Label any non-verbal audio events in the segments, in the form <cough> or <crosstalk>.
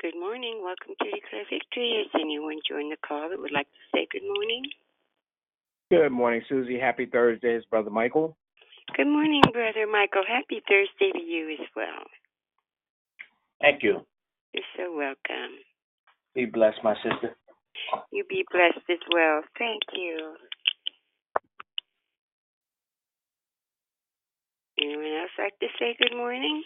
Good morning. Welcome to Declare Victory. Has anyone joined the call that would like to say good morning? Good morning, Susie. Happy Thursday, it's Brother Michael. Good morning, Brother Michael. Happy Thursday to you as well. Thank you. You're so welcome. Be blessed, my sister. You be blessed as well. Thank you. Anyone else like to say good morning?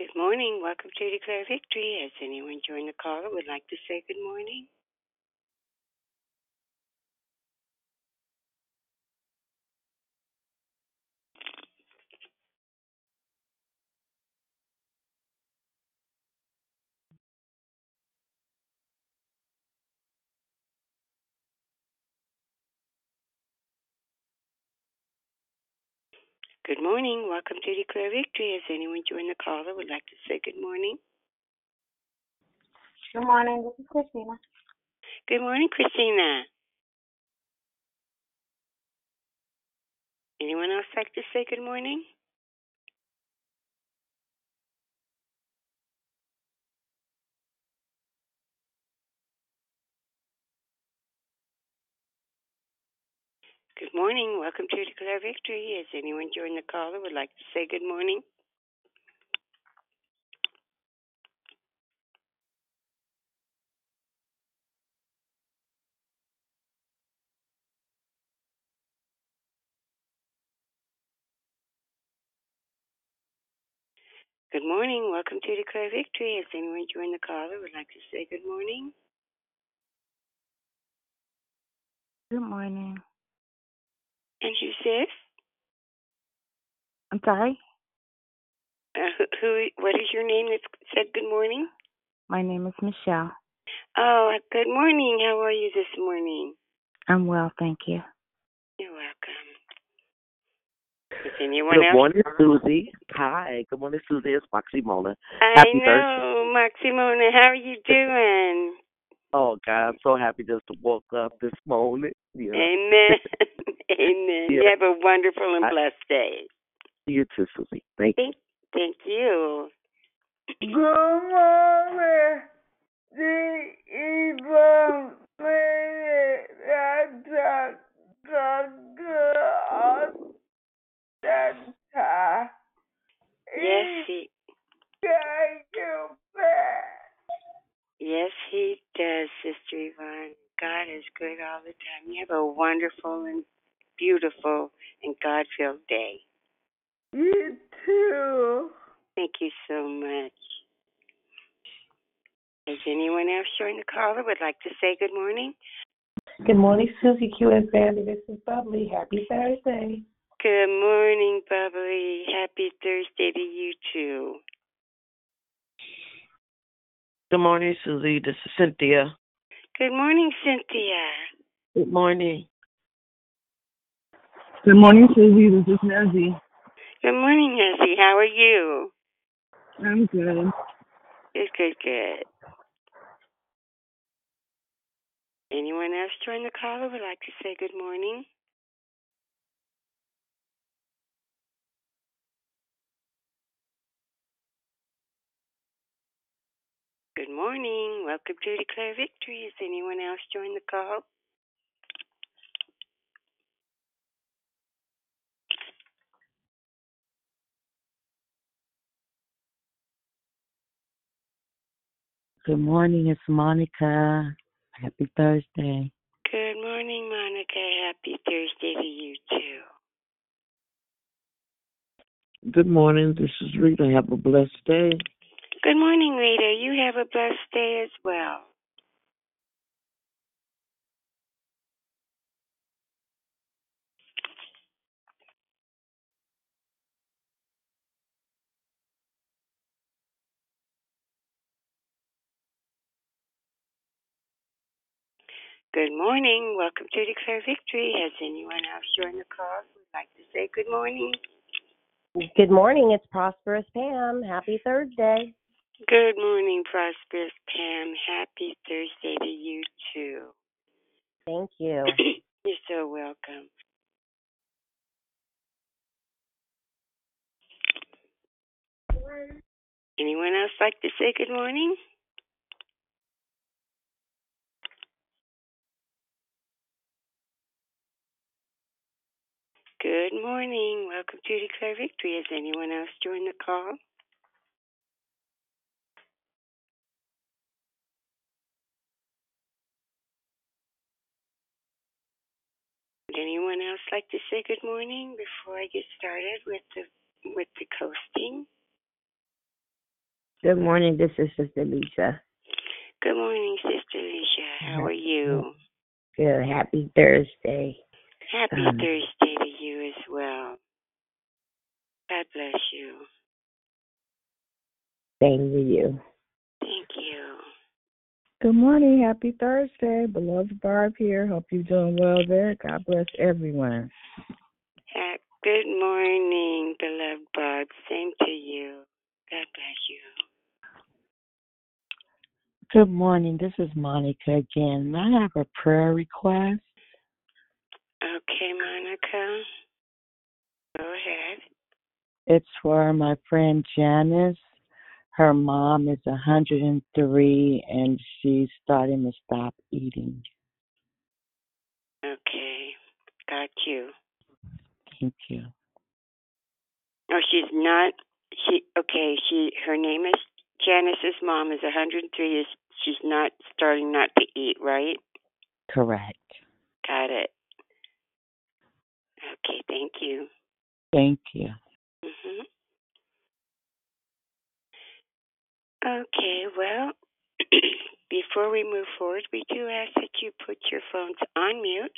Good morning. Welcome to Declare Victory. Has anyone joined the call that would like to say good morning? Good morning. Welcome to Declare Victory. Has anyone joined the call that would like to say good morning? Good morning. This is Christina. Good morning, Christina. Anyone else like to say good morning? Good morning. Welcome to Declare Victory. Has anyone joined the call that would like to say good morning? Good morning. Welcome to Declare Victory. Has anyone joined the call that would like to say good morning? Good morning. And who's this? I'm sorry. Uh, who, who? What is your name that said good morning? My name is Michelle. Oh, good morning. How are you this morning? I'm well, thank you. You're welcome. Is anyone Good else? morning, Susie. Hi. Good morning, Susie. It's Moxie Mona. I Happy know, Maximona. How are you doing? Oh God, I'm so happy just to woke up this morning. Yeah. Amen. <laughs> Amen. You have a wonderful and I- blessed day. You too, Susie. Thank you. Thank, thank you. Good morning. The evil minute that the Santa Yes, he. Thank you back. Yes, he does, Sister Yvonne. God is good all the time. You have a wonderful and beautiful and God-filled day. You too. Thank you so much. Has anyone else joined the call that would like to say good morning? Good morning, Susie Q and family. This is Bubbly. Happy Thursday. Good morning, Bubbly. Happy Thursday to you too. Good morning, Susie. This is Cynthia. Good morning, Cynthia. Good morning. Good morning, Susie. This is Nezzy. Good morning, Nessie. How are you? I'm good. Good, good, good. Anyone else join the call that would like to say good morning? Good morning. Welcome to Declare Victory. Has anyone else joined the call? Good morning. It's Monica. Happy Thursday. Good morning, Monica. Happy Thursday to you too. Good morning. This is Rita. Have a blessed day. Good morning, Rita. You have a blessed day as well. Good morning. Welcome to Declare Victory. Has anyone else joined the call who would like to say good morning? Good morning. It's Prosperous Pam. Happy Thursday. Good morning, Prosperous Pam. Happy Thursday to you too. Thank you. <clears throat> You're so welcome. Anyone else like to say good morning? Good morning. Welcome to Declare Victory. Has anyone else joined the call? Would anyone else like to say good morning before I get started with the with the coasting? Good morning. This is Sister Lisa. Good morning, Sister Lisa. How are you? Good. Happy Thursday. Happy Um, Thursday to you as well. God bless you. Same to you. Thank you. Good morning. Happy Thursday. Beloved Barb here. Hope you're doing well there. God bless everyone. Ha- Good morning, beloved Barb. Same to you. God bless you. Good morning. This is Monica again. I have a prayer request. Okay, Monica. Go ahead. It's for my friend Janice. Her mom is 103 and she's starting to stop eating. Okay. Got you. Thank you. No, she's not. She okay. She her name is Janice's mom is 103. Is she's not starting not to eat, right? Correct. Got it. Okay. Thank you. Thank you. hmm Okay. Well, <clears throat> before we move forward, we do ask that you put your phones on mute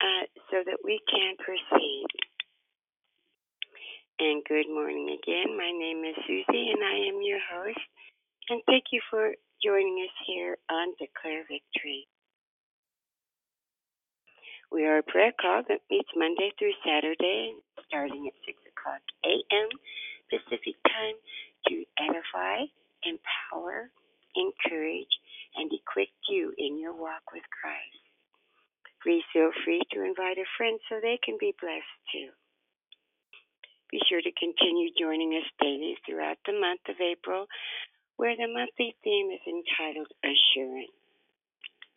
uh, so that we can proceed. And good morning again. My name is Susie, and I am your host. And thank you for joining us here on Declare Victory. We are a prayer call that meets Monday through Saturday, starting at 6 o'clock a.m. Pacific Time, to edify, empower, encourage, and equip you in your walk with Christ. Please feel free to invite a friend so they can be blessed too. Be sure to continue joining us daily throughout the month of April, where the monthly theme is entitled Assurance.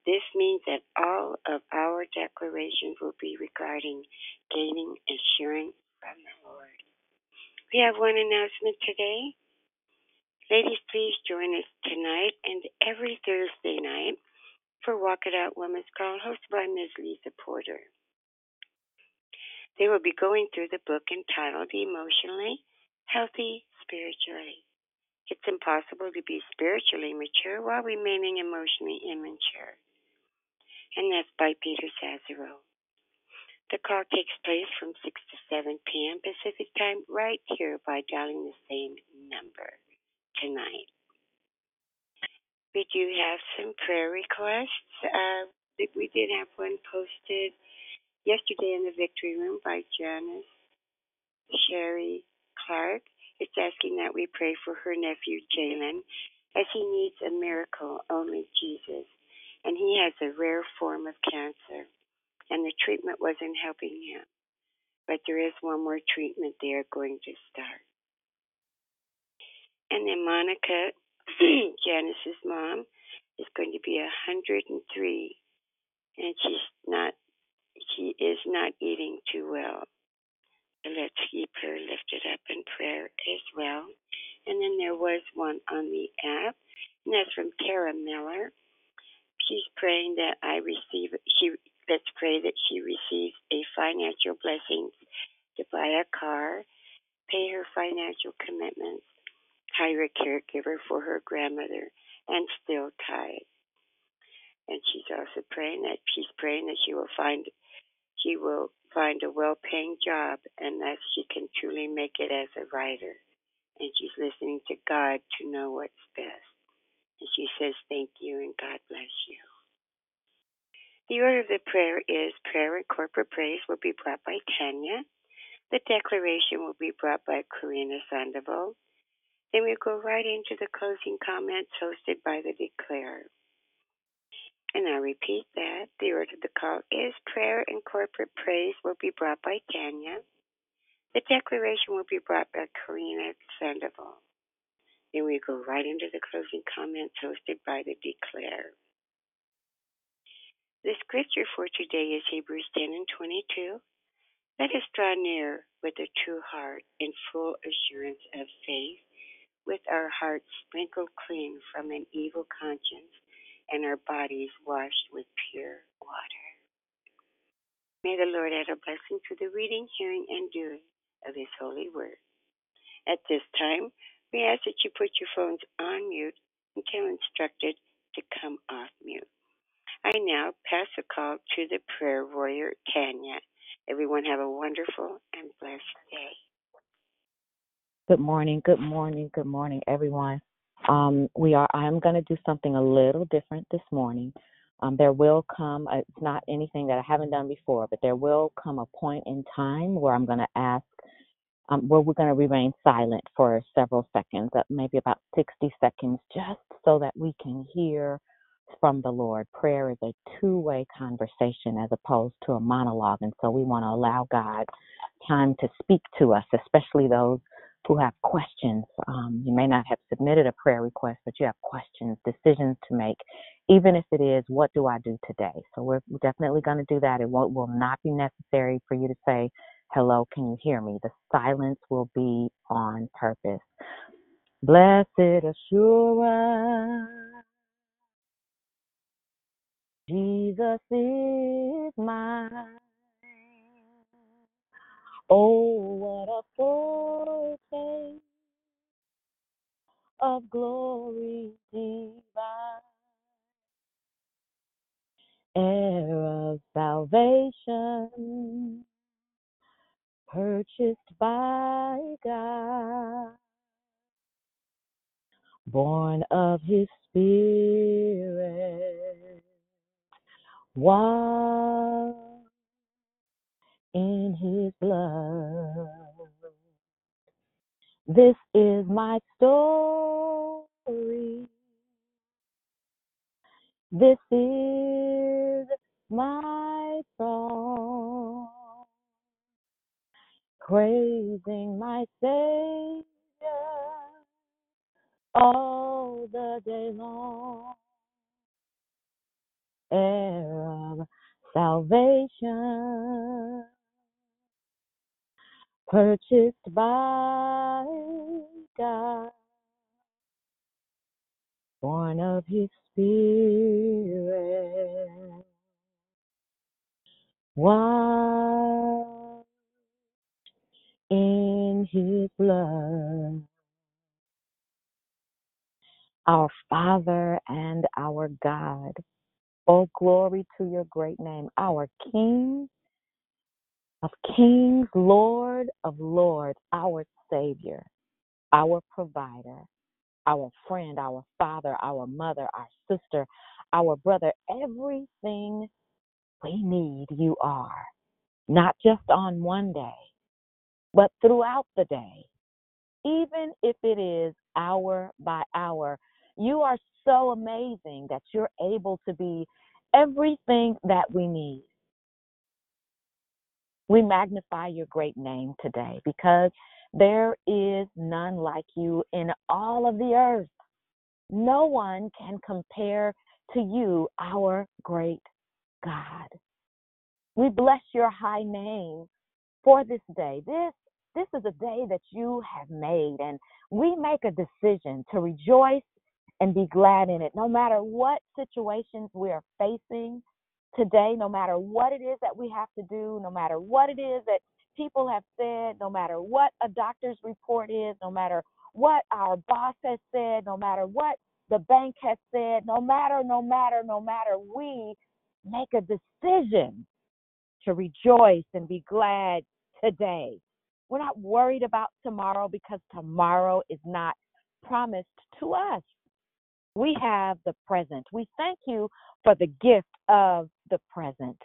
This means that all of our declarations will be regarding gaining assurance from the Lord. We have one announcement today. Ladies, please join us tonight and every Thursday night for Walk It Out Women's Call, hosted by Ms. Lisa Porter. They will be going through the book entitled Emotionally Healthy Spirituality. It's impossible to be spiritually mature while remaining emotionally immature. And that's by Peter Scazzero. The call takes place from 6 to 7 p.m. Pacific Time right here by dialing the same number tonight. We do have some prayer requests. Uh, we did have one posted yesterday in the Victory Room by Janice Sherry Clark. It's asking that we pray for her nephew Jalen as he needs a miracle, only Jesus. And he has a rare form of cancer, and the treatment wasn't helping him. But there is one more treatment they are going to start. And then Monica, <clears throat> Janice's mom, is going to be 103, and she's not, she is not eating too well. So Let's keep her lifted up in prayer as well. And then there was one on the app, and that's from Tara Miller. She's praying that I receive she let's pray that she receives a financial blessing to buy a car, pay her financial commitments, hire a caregiver for her grandmother, and still tithe. And she's also praying that she's praying that she will find she will find a well paying job and that she can truly make it as a writer. And she's listening to God to know what's best. And she says, Thank you and God bless you. The order of the prayer is prayer and corporate praise will be brought by Tanya. The declaration will be brought by Karina Sandoval. Then we go right into the closing comments hosted by the declarer. And I repeat that the order of the call is prayer and corporate praise will be brought by Tanya. The declaration will be brought by Karina Sandoval. Then we go right into the closing comments hosted by the declarer. The scripture for today is Hebrews 10 and 22. Let us draw near with a true heart in full assurance of faith, with our hearts sprinkled clean from an evil conscience and our bodies washed with pure water. May the Lord add a blessing to the reading, hearing, and doing of His holy word. At this time, we ask that you put your phones on mute until instructed to come off mute. I now pass the call to the prayer warrior, Tanya. Everyone have a wonderful and blessed day. Good morning, good morning, good morning, everyone. Um, we are. I am going to do something a little different this morning. Um, there will come. uh, It's not anything that I haven't done before, but there will come a point in time where I'm going to ask. Um, where we're going to remain silent for several seconds, uh, maybe about 60 seconds, just so that we can hear from the Lord. Prayer is a two way conversation as opposed to a monologue. And so we want to allow God time to speak to us, especially those who have questions. Um, you may not have submitted a prayer request, but you have questions, decisions to make, even if it is, what do I do today? So we're definitely going to do that. It won't, will not be necessary for you to say, hello, can you hear me? The silence will be on purpose. Blessed assurance, Jesus is mine. Oh, what a foretaste of glory divine, heir of salvation, purchased by God, born of His Spirit, washed in His blood. This is my story. This is my song, praising my Savior all the day long. Heir of salvation, purchased by God, born of His Spirit, washed in His blood. Our Father and our God. Oh, glory to your great name, our King of kings, Lord of lords, our Savior, our provider, our friend, our father, our mother, our sister, our brother, everything we need, you are. Not just on one day, but throughout the day, even if it is hour by hour. You are so amazing that you're able to be everything that we need. We magnify your great name today because there is none like you in all of the earth. No one can compare to you, our great God. We bless your high name for this day. This this is a day that you have made and we make a decision to rejoice and be glad in it no matter what situations we are facing today, no matter what it is that we have to do, no matter what it is that people have said, no matter what a doctor's report is, no matter what our boss has said, no matter what the bank has said, no matter, no matter, no matter, we make a decision to rejoice and be glad today. We're not worried about tomorrow because tomorrow is not promised to us. We have the present. We thank you for the gift of the present.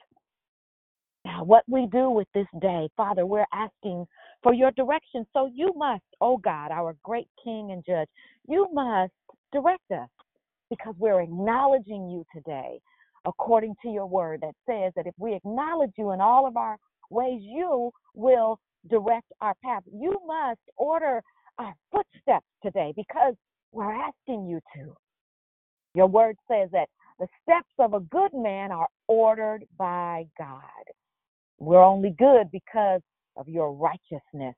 Now, what we do with this day, Father, we're asking for your direction. So you must, oh God, our great King and Judge, you must direct us because we're acknowledging you today according to your word that says that if we acknowledge you in all of our ways, you will direct our path. You must order our footsteps today because we're asking you to. Your word says that the steps of a good man are ordered by God. We're only good because of your righteousness.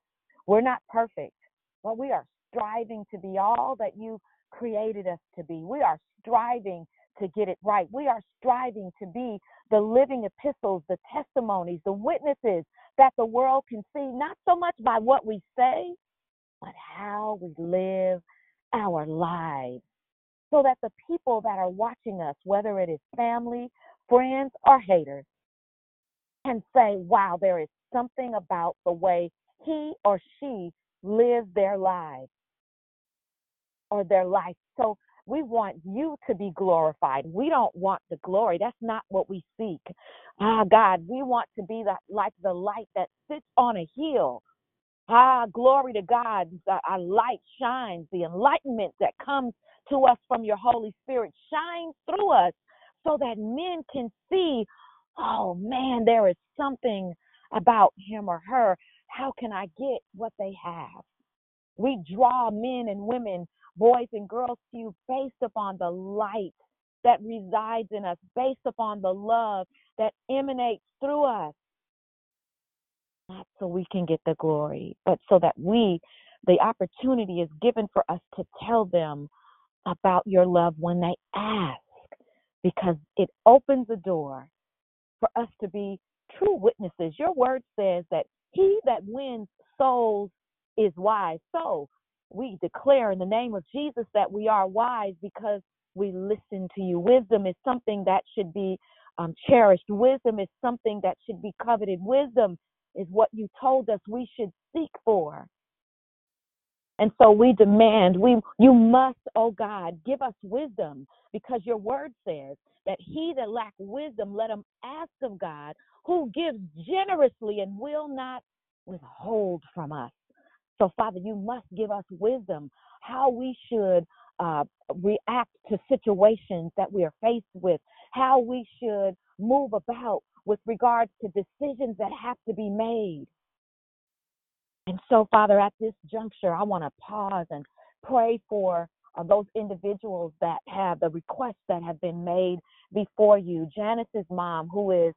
We're not perfect, but we are striving to be all that you created us to be. We are striving to get it right. We are striving to be the living epistles, the testimonies, the witnesses that the world can see, not so much by what we say, but how we live our lives. So that the people that are watching us, whether it is family, friends, or haters, can say, wow, there is something about the way he or she lives their lives or their life. So we want you to be glorified. We don't want the glory. That's not what we seek. Ah, God, we want to be the, like the light that sits on a hill. Ah, glory to God. Our light shines. The enlightenment that comes to us from your Holy Spirit shines through us so that men can see, oh man, there is something about him or her. How can I get what they have? We draw men and women boys and girls to you based upon the light that resides in us, based upon the love that emanates through us. Not so we can get the glory, but so that we, the opportunity is given for us to tell them about your love when they ask, because it opens the door for us to be true witnesses. Your word says that he that wins souls is wise. So we declare in the name of Jesus that we are wise because we listen to you. Wisdom is something that should be um, cherished. Wisdom is something that should be coveted. Wisdom is what you told us we should seek for. And so we demand, we you must, oh God, give us wisdom because your word says that he that lack wisdom, let him ask of God, who gives generously and will not withhold from us. So, Father, you must give us wisdom how we should uh, react to situations that we are faced with, how we should move about with regards to decisions that have to be made. And so, Father, at this juncture, I want to pause and pray for uh, those individuals that have the requests that have been made before you. Janice's mom, who is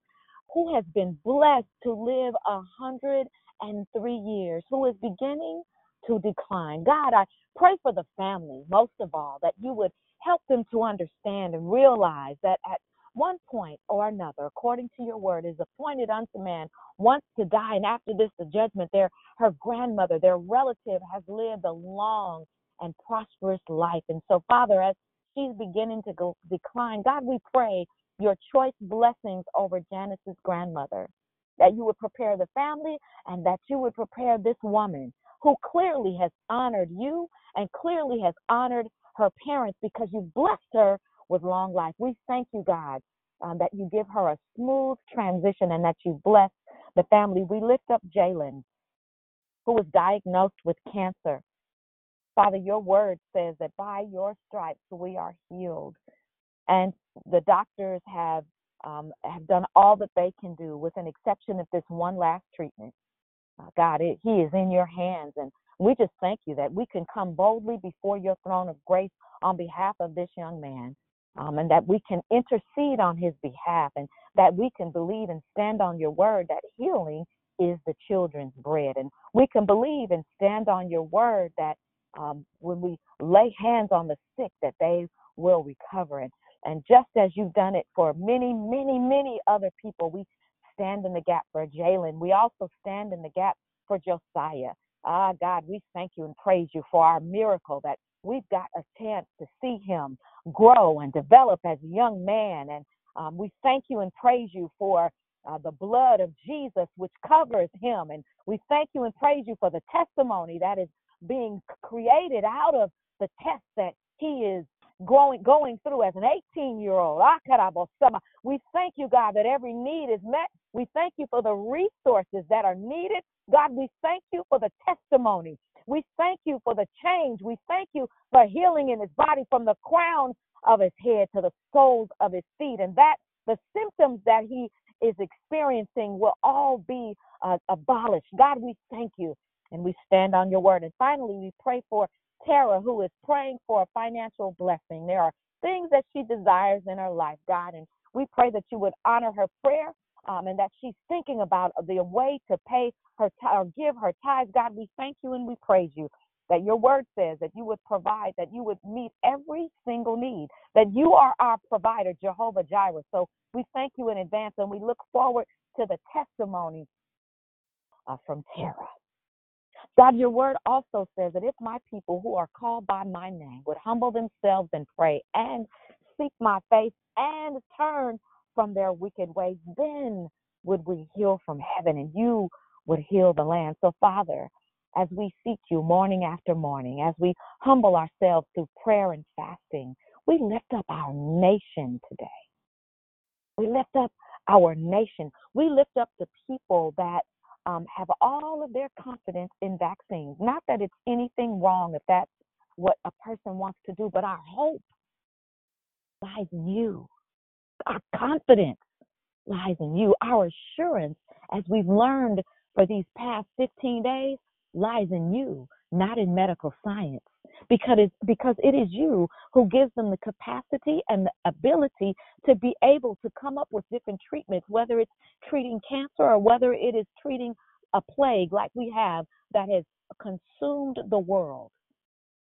who has been blessed to live a hundred and three years, who is beginning to decline. God, I pray for the family, most of all, that you would help them to understand and realize that at one point or another, according to your word, is appointed unto man once to die, and after this, the judgment. Their her grandmother, their relative, has lived a long and prosperous life, and so, Father, as she's beginning to go decline, God, we pray your choice blessings over Janice's grandmother that you would prepare the family and that you would prepare this woman who clearly has honored you and clearly has honored her parents because you blessed her with long life. We thank you, God, um, that you give her a smooth transition and that you bless the family. We lift up Jalen, who was diagnosed with cancer. Father, your word says that by your stripes we are healed. And the doctors have um, have done all that they can do, with an exception of this one last treatment. Uh, God, it, He is in your hands, and we just thank you that we can come boldly before your throne of grace on behalf of this young man, um, and that we can intercede on his behalf, and that we can believe and stand on your word that healing is the children's bread, and we can believe and stand on your word that um, when we lay hands on the sick, that they will recover. And and just as you've done it for many, many, many other people, we stand in the gap for Jalen. We also stand in the gap for Josiah. Ah, God, we thank you and praise you for our miracle that we've got a chance to see him grow and develop as a young man. And um, we thank you and praise you for uh, the blood of Jesus, which covers him. And we thank you and praise you for the testimony that is being created out of the test that he is growing, going through as an 18 year old. We thank you, God, that every need is met. We thank you for the resources that are needed. God, we thank you for the testimony. We thank you for the change. We thank you for healing in his body from the crown of his head to the soles of his feet, and that the symptoms that he is experiencing will all be uh, abolished. God, we thank you and we stand on your word. And finally, we pray for Tara, who is praying for a financial blessing. There are things that she desires in her life, God, and we pray that you would honor her prayer um, and that she's thinking about the way to pay her t- or give her tithes. God, we thank you and we praise you that your word says that you would provide, that you would meet every single need, that you are our provider, Jehovah Jireh. So we thank you in advance and we look forward to the testimony uh, from Tara. God, your word also says that if my people who are called by my name would humble themselves and pray and seek my face and turn from their wicked ways, then would we heal from heaven and you would heal the land. So, Father, as we seek you morning after morning, as we humble ourselves through prayer and fasting, we lift up our nation today. We lift up our nation. We lift up the people that um, have all of their confidence in vaccines. Not that it's anything wrong if that's what a person wants to do, but our hope lies in you. Our confidence lies in you. Our assurance, as we've learned for these past 15 days, lies in you, not in medical science. Because it's, because it is you who gives them the capacity and the ability to be able to come up with different treatments, whether it's treating cancer or whether it is treating a plague like we have that has consumed the world.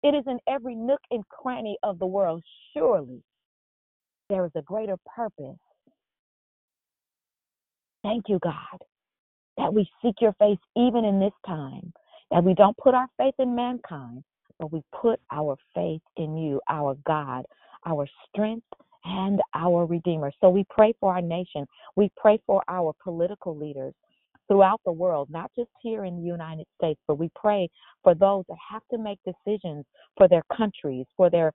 It is in every nook and cranny of the world. Surely there is a greater purpose. Thank you, God, that we seek your face even in this time, that we don't put our faith in mankind, but we put our faith in you, our God, our strength, and our Redeemer. So we pray for our nation. We pray for our political leaders throughout the world, not just here in the United States, but we pray for those that have to make decisions for their countries, for their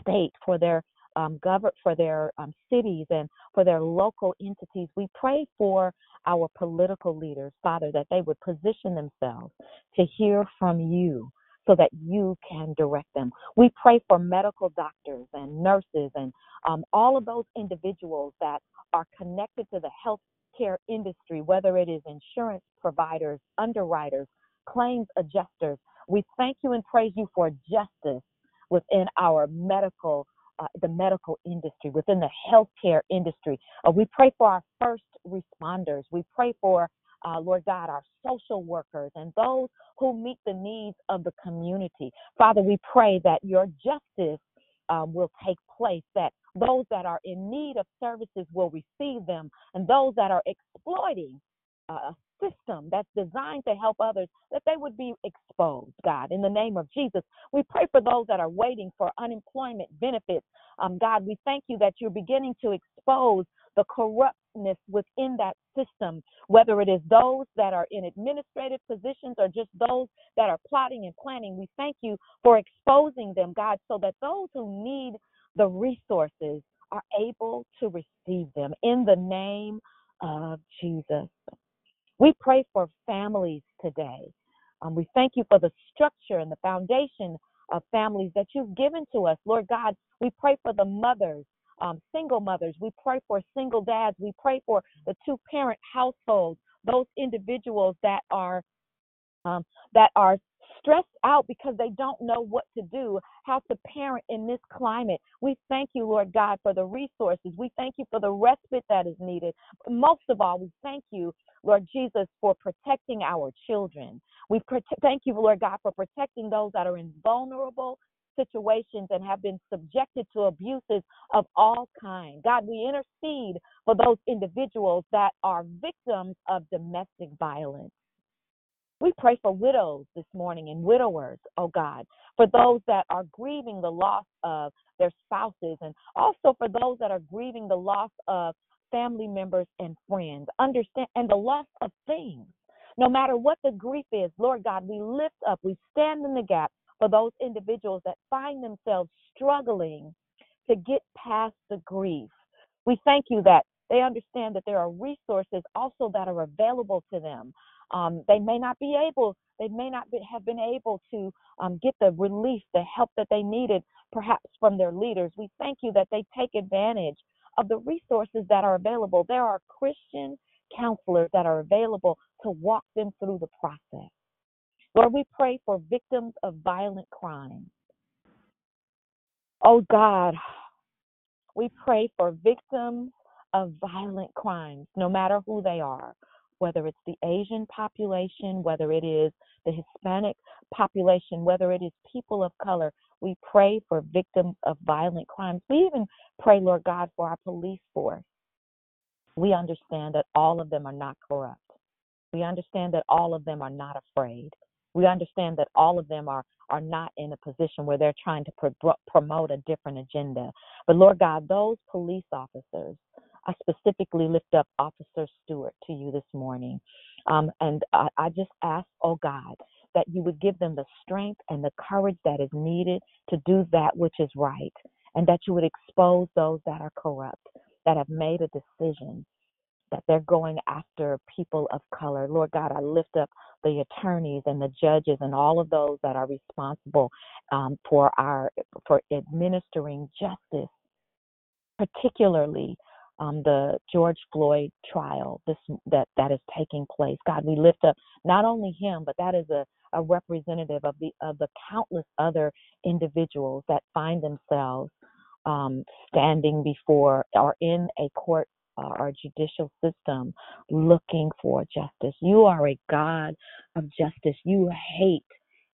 state, for their um, govern for their um, cities and for their local entities. We pray for our political leaders, Father, that they would position themselves to hear from you so that you can direct them. We pray for medical doctors and nurses and um, all of those individuals that are connected to the healthcare industry, whether it is insurance providers, underwriters, claims adjusters. We thank you and praise you for justice within our medical uh, the medical industry, within the healthcare industry. Uh, we pray for our first responders. We pray for, uh, Lord God, our social workers and those who meet the needs of the community. Father, we pray that your justice um, will take place, that those that are in need of services will receive them, and those that are exploiting uh, a system that's designed to help others, that they would be exposed, God. In the name of Jesus, we pray for those that are waiting for unemployment benefits. Um, God, we thank you that you're beginning to expose the corruptness within that system, whether it is those that are in administrative positions or just those that are plotting and planning. We thank you for exposing them, God, so that those who need the resources are able to receive them in the name of Jesus. We pray for families today. Um, we thank you for the structure and the foundation of families that you've given to us. Lord God, we pray for the mothers, um, single mothers. We pray for single dads. We pray for the two parent households, those individuals that are um, that are stressed out because they don't know what to do, how to parent in this climate. We thank you, Lord God, for the resources. We thank you for the respite that is needed. Most of all, we thank you, Lord Jesus, for protecting our children. We thank you, Lord God, for protecting those that are in vulnerable situations and have been subjected to abuses of all kinds. God, we intercede for those individuals that are victims of domestic violence. We pray for widows this morning and widowers, oh God, for those that are grieving the loss of their spouses and also for those that are grieving the loss of family members and friends. Understand and the loss of things. No matter what the grief is, Lord God, we lift up, we stand in the gap for those individuals that find themselves struggling to get past the grief. We thank you that they understand that there are resources also that are available to them. Um, they may not be able, they may not be, have been able to um, get the relief, the help that they needed, perhaps from their leaders. We thank you that they take advantage of the resources that are available. There are Christian counselors that are available to walk them through the process. Lord, we pray for victims of violent crime. Oh God, we pray for victims of violent crimes, no matter who they are, whether it's the Asian population, whether it is the Hispanic population, whether it is people of color. We pray for victims of violent crimes. We even pray, Lord God, for our police force. We understand that all of them are not corrupt. We understand that all of them are not afraid. We understand that all of them are are not in a position where they're trying to pro- promote a different agenda. But Lord God, those police officers, I specifically lift up Officer Stewart to you this morning. Um, and I, I just ask, oh God, that you would give them the strength and the courage that is needed to do that which is right, and that you would expose those that are corrupt, that have made a decision that they're going after people of color. Lord God, I lift up the attorneys and the judges and all of those that are responsible um, for our for administering justice, particularly um, the George Floyd trial this that that is taking place. God, we lift up not only him, but that is a, a representative of the of the countless other individuals that find themselves um, standing before or in a court our judicial system looking for justice. You are a God of justice. You hate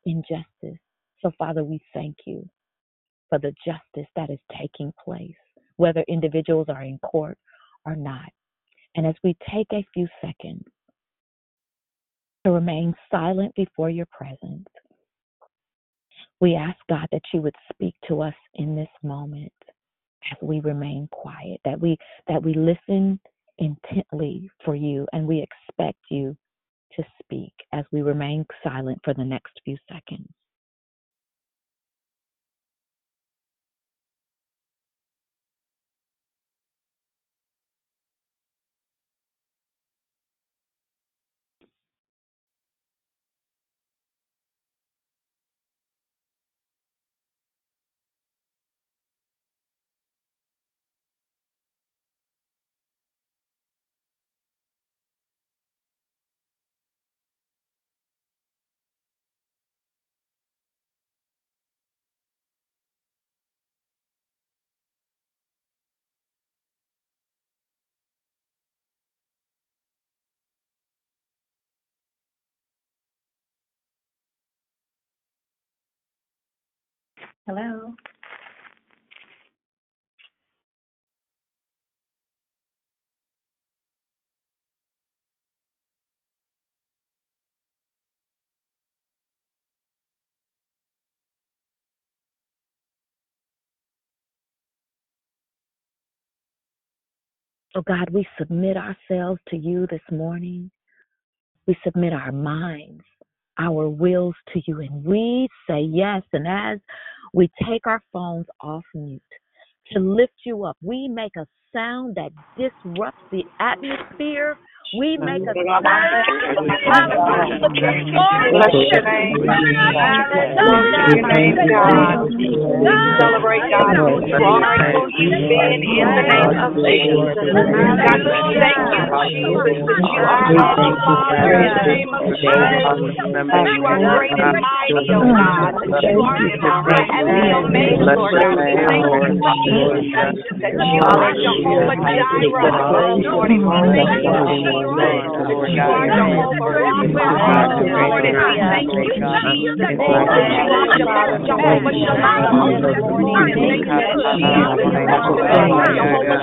injustice. So, Father, we thank you for the justice that is taking place, whether individuals are in court or not. And as we take a few seconds to remain silent before your presence, we ask God that you would speak to us in this moment as we remain quiet, that we that we listen intently for you and we expect you to speak as we remain silent for the next few seconds. Hello. Oh God, we submit ourselves to you this morning. We submit our minds, our wills to you, and we say yes. And as we take our phones off mute to lift you up, we make a sound that disrupts the atmosphere. We make a sound. Bless your. God. Celebrate God. You in the name of Jesus. God, we thank you, Jesus, that you are in the name of Jesus. You are great and mighty, oh God. You are the Alpha and the Omega, Lord God. We thank you, Jesus, that you are Jehovah Jireh this morning. We thank you, Jesus, that you are Jehovah Rapha this morning. We thank you, Jesus, that you are Jehovah Shalom. Thank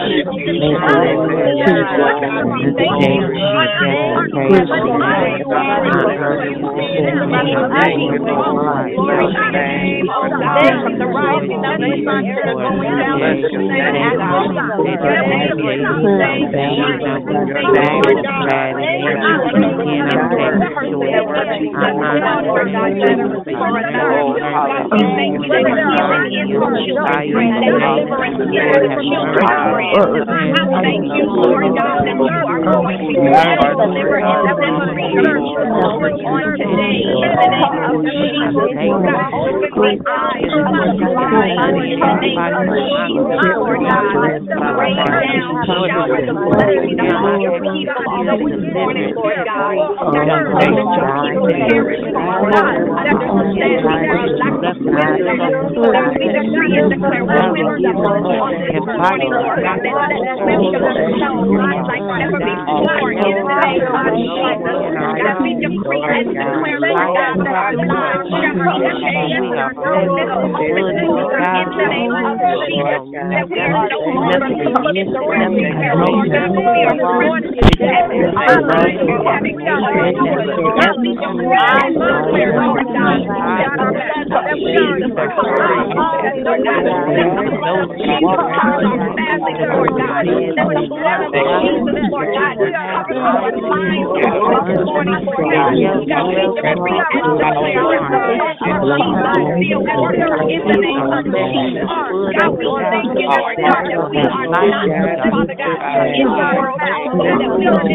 you, Jesus, that you are Jehovah Shalom. Lord thank you, Jesus, that you are going to deliver us From the rising of the sun to the going down of the same God. That you are going to deliver us from our children. I will thank you, Lord God, that you are going to deliver and set free on today in the name of Jesus. God, open my eyes of my blind in the name of Jesus, Lord God. Rain down, shower the blessings on your people on this morning, Lord God. God, I pray that your people perish, Lord God. Whatever circumstances, lack of wisdom, God, we decree and declare wisdom on this morning, Lord God. Let that wisdom show like never before in the name of we decree and declare, Lord God, that our lives shall be changed. This hopelessness in the name of we are no longer people of ordinary, Lord God, but we are friends and allies and having fellowship. God, we decree and declare, Lord God, that our blood of Jesus covers our homes, Lord God, that the blood of Jesus covers our families, Lord God, that the blood of Jesus, Lord God, covers our minds this morning, Lord God. God, we decree and declare that the blood of Jesus feel order in the Father God, we are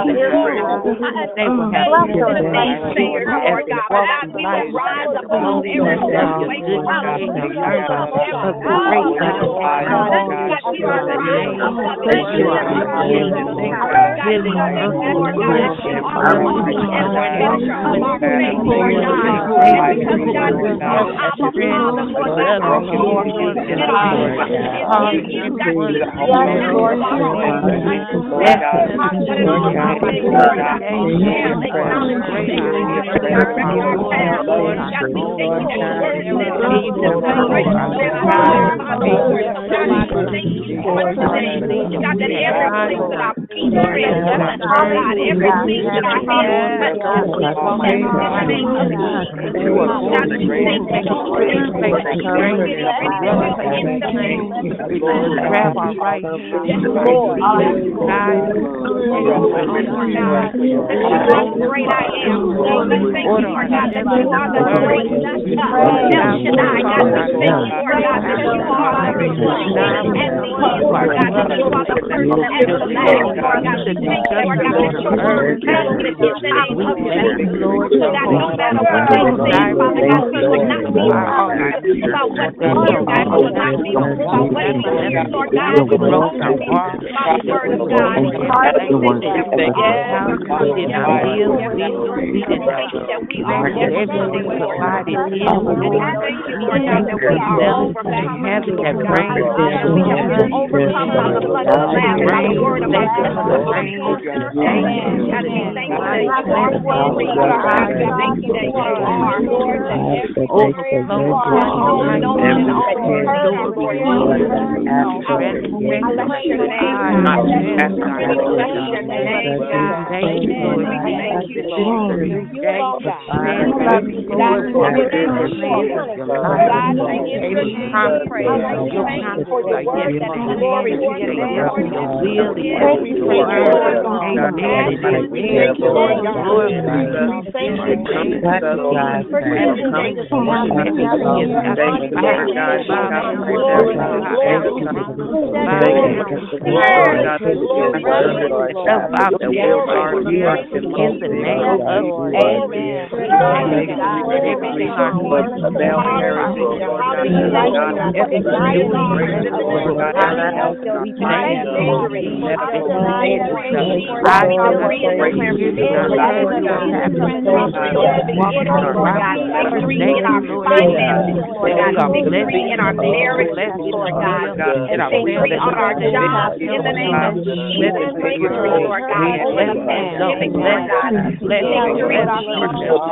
we strengthen ourselves in the mighty hand in the name of Jesus, Lord God. God, and we decree and declare, Lord God, that we shall not be observed apart they will have Lord God. But we will rise above every situation. Hallelujah. God, we will rise above the Jesus. God, we thank you, that you are the and the finisher of our faith, Lord God. And because God, we are our Father, Lord God, our Lord, and our trust is in you. God, Lord you, thank you, Lord God, thank you that your word says, "Leave the praise, there's power in my Lord." God, you God, that every place that our feet tread, God, everything that our God, we bless in the name of Jesus. God, thank you, Lord, thank you for the strength and everything in the name of Jesus. Grab our right Yes, Lord. God, Lord God, that you are the great I am. Lord, we thank you, Lord God, that you are the great El Shaddai. God, we thank you, Lord God, that you are the beginning and the end, Lord God, that you are the first and the last, Lord God. We thank you, Lord God, that your word tells us in the name of Jesus, so that no matter what they say, Father God, we will not be moved about what they hear, God. We will not be moved about what they see, Lord God. We will only be moved by the word of God. God, we thank you that we are overcomers. Yes, Lord. We thank you that we are everything provided in we thank you, Lord God, that we are overcomers, Lord God. Hallelujah. We will overcome by the blood of the Lamb, by the word of our testimony. Amen. God, we thank you that you are worthy, Lord God. We thank you that you are, Lord, that every prayer you are all knowing and all heard, Lord Jesus. Hallelujah. Bless your name, God. We bless your name, God. Amen. We thank you, Lord. You alone, God. Love you, God. For your goodness, God, thank you praise. Thank you for your word that is glory to your name, Lord. Thank you for your word, God. Amen. Thank you, Lord. Thank you, Jesus. For choosing Jesus to have the glory, glory, glory, glory, in the name of Amen. Everything our hands about everything, we thank you, victory. I declare Lord God. Let us experience victory in Lord God. In our finances, Lord God. Victory in our marriages, Lord God. And victory on our jobs in the name of Jesus. Lord God, over the pandemic, Lord God. Victory, Jesus,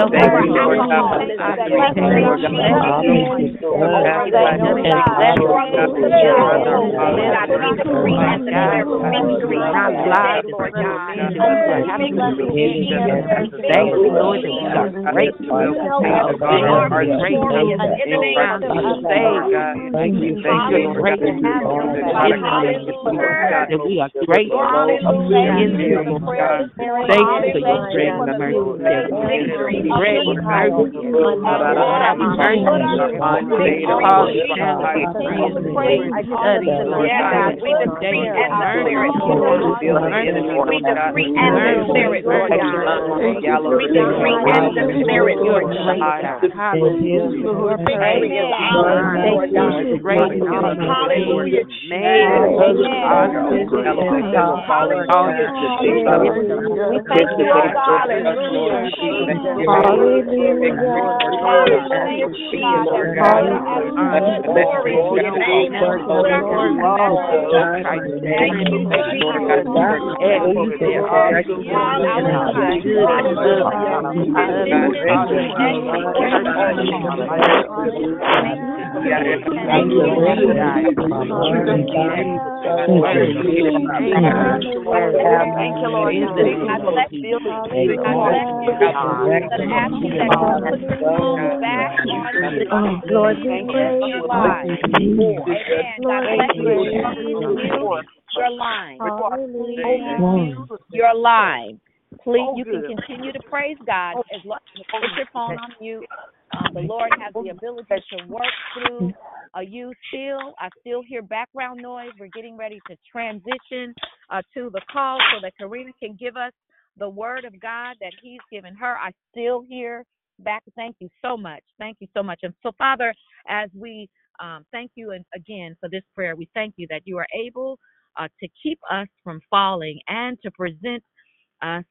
over alcoholism. Victory, Jesus, over God. We decree and declare victory on today, Lord God. Thank you, Lord, that we are grateful. We are grateful in the name of Jesus. Thank you, thank you, Lord, that we are grateful in the Lord God. Thank you for your strength and mercy. Bread and mercy. Have mercy on all the family, friends, and studies, Lord God. We decree and declare it, Lord. We decree and declare it, Lord God. We decree and declare it, Lord God. Hallelujah. Victory is ours, Lord God. Hallelujah. Hallelujah. We thank you, Lord. Hallelujah. Glory to your name. Thank you, Thank you, Lord. I bless you. I bless you. I'm asking that you put this phone back on the Lord, thank you. Amen. God bless you. Your line. Please your Please, you can continue to praise God as long as you put your phone on mute. Um, the Lord has the ability to work through uh, you still. I still hear background noise. We're getting ready to transition uh, to the call so that Karina can give us the word of God that He's given her. I still hear back. Thank you so much. Thank you so much. And so, Father, as we um, thank you and again for this prayer, we thank you that you are able uh, to keep us from falling and to present us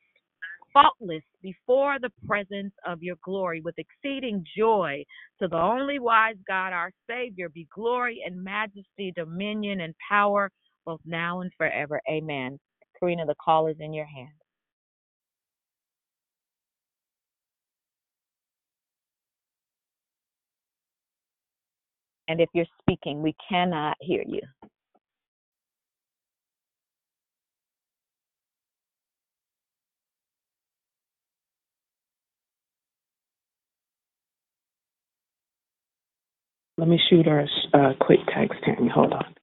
faultless before the presence of your glory with exceeding joy to the only wise God, our Savior, be glory and majesty, dominion and power both now and forever. Amen. Karina, the call is in your hands. And if you're speaking, we cannot hear you. Let me shoot her a uh, quick text, Tammy. Hold on.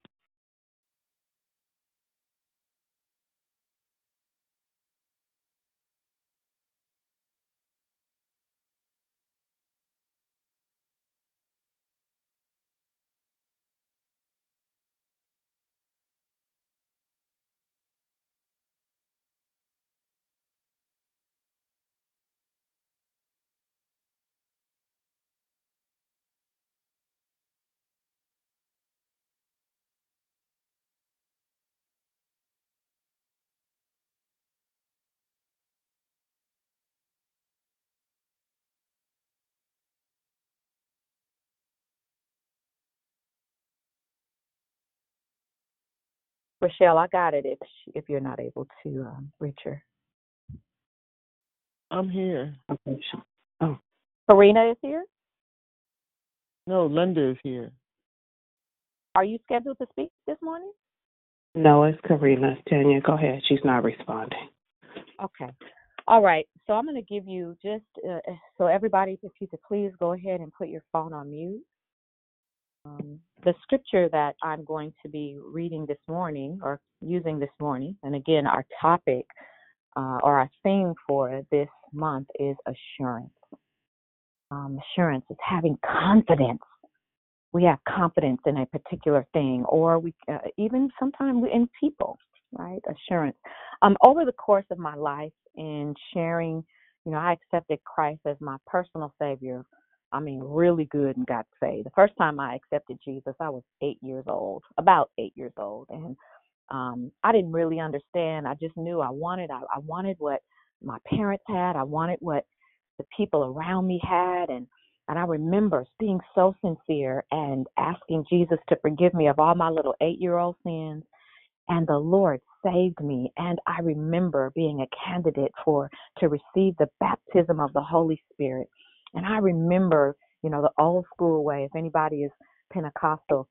Rochelle, I got it if she, if you're not able to um, reach her. I'm here. Okay. Oh, Karina is here. No, Linda is here. Are you scheduled to speak this morning? no, it's Karina. Tanya, go ahead. She's not responding. Okay. All right. So I'm going to give you just uh, so everybody, if you could please go ahead and put your phone on mute. Um, the scripture that I'm going to be reading this morning or using this morning, and again, our topic uh, or our theme for this month is assurance. Um, assurance is having confidence. We have confidence in a particular thing, or we uh, even sometimes in people, right? Assurance. Um, over the course of my life in sharing, you know, I accepted Christ as my personal Savior. I mean, really good and got saved. The first time I accepted Jesus, I was eight years old, about eight years old, and um, I didn't really understand. I just knew I wanted. I, I wanted what my parents had. I wanted what the people around me had, and and I remember being so sincere and asking Jesus to forgive me of all my little eight year old sins. And the Lord saved me. And I remember being a candidate for to receive the baptism of the Holy Spirit. And I remember, you know, the old school way. If anybody is Pentecostal,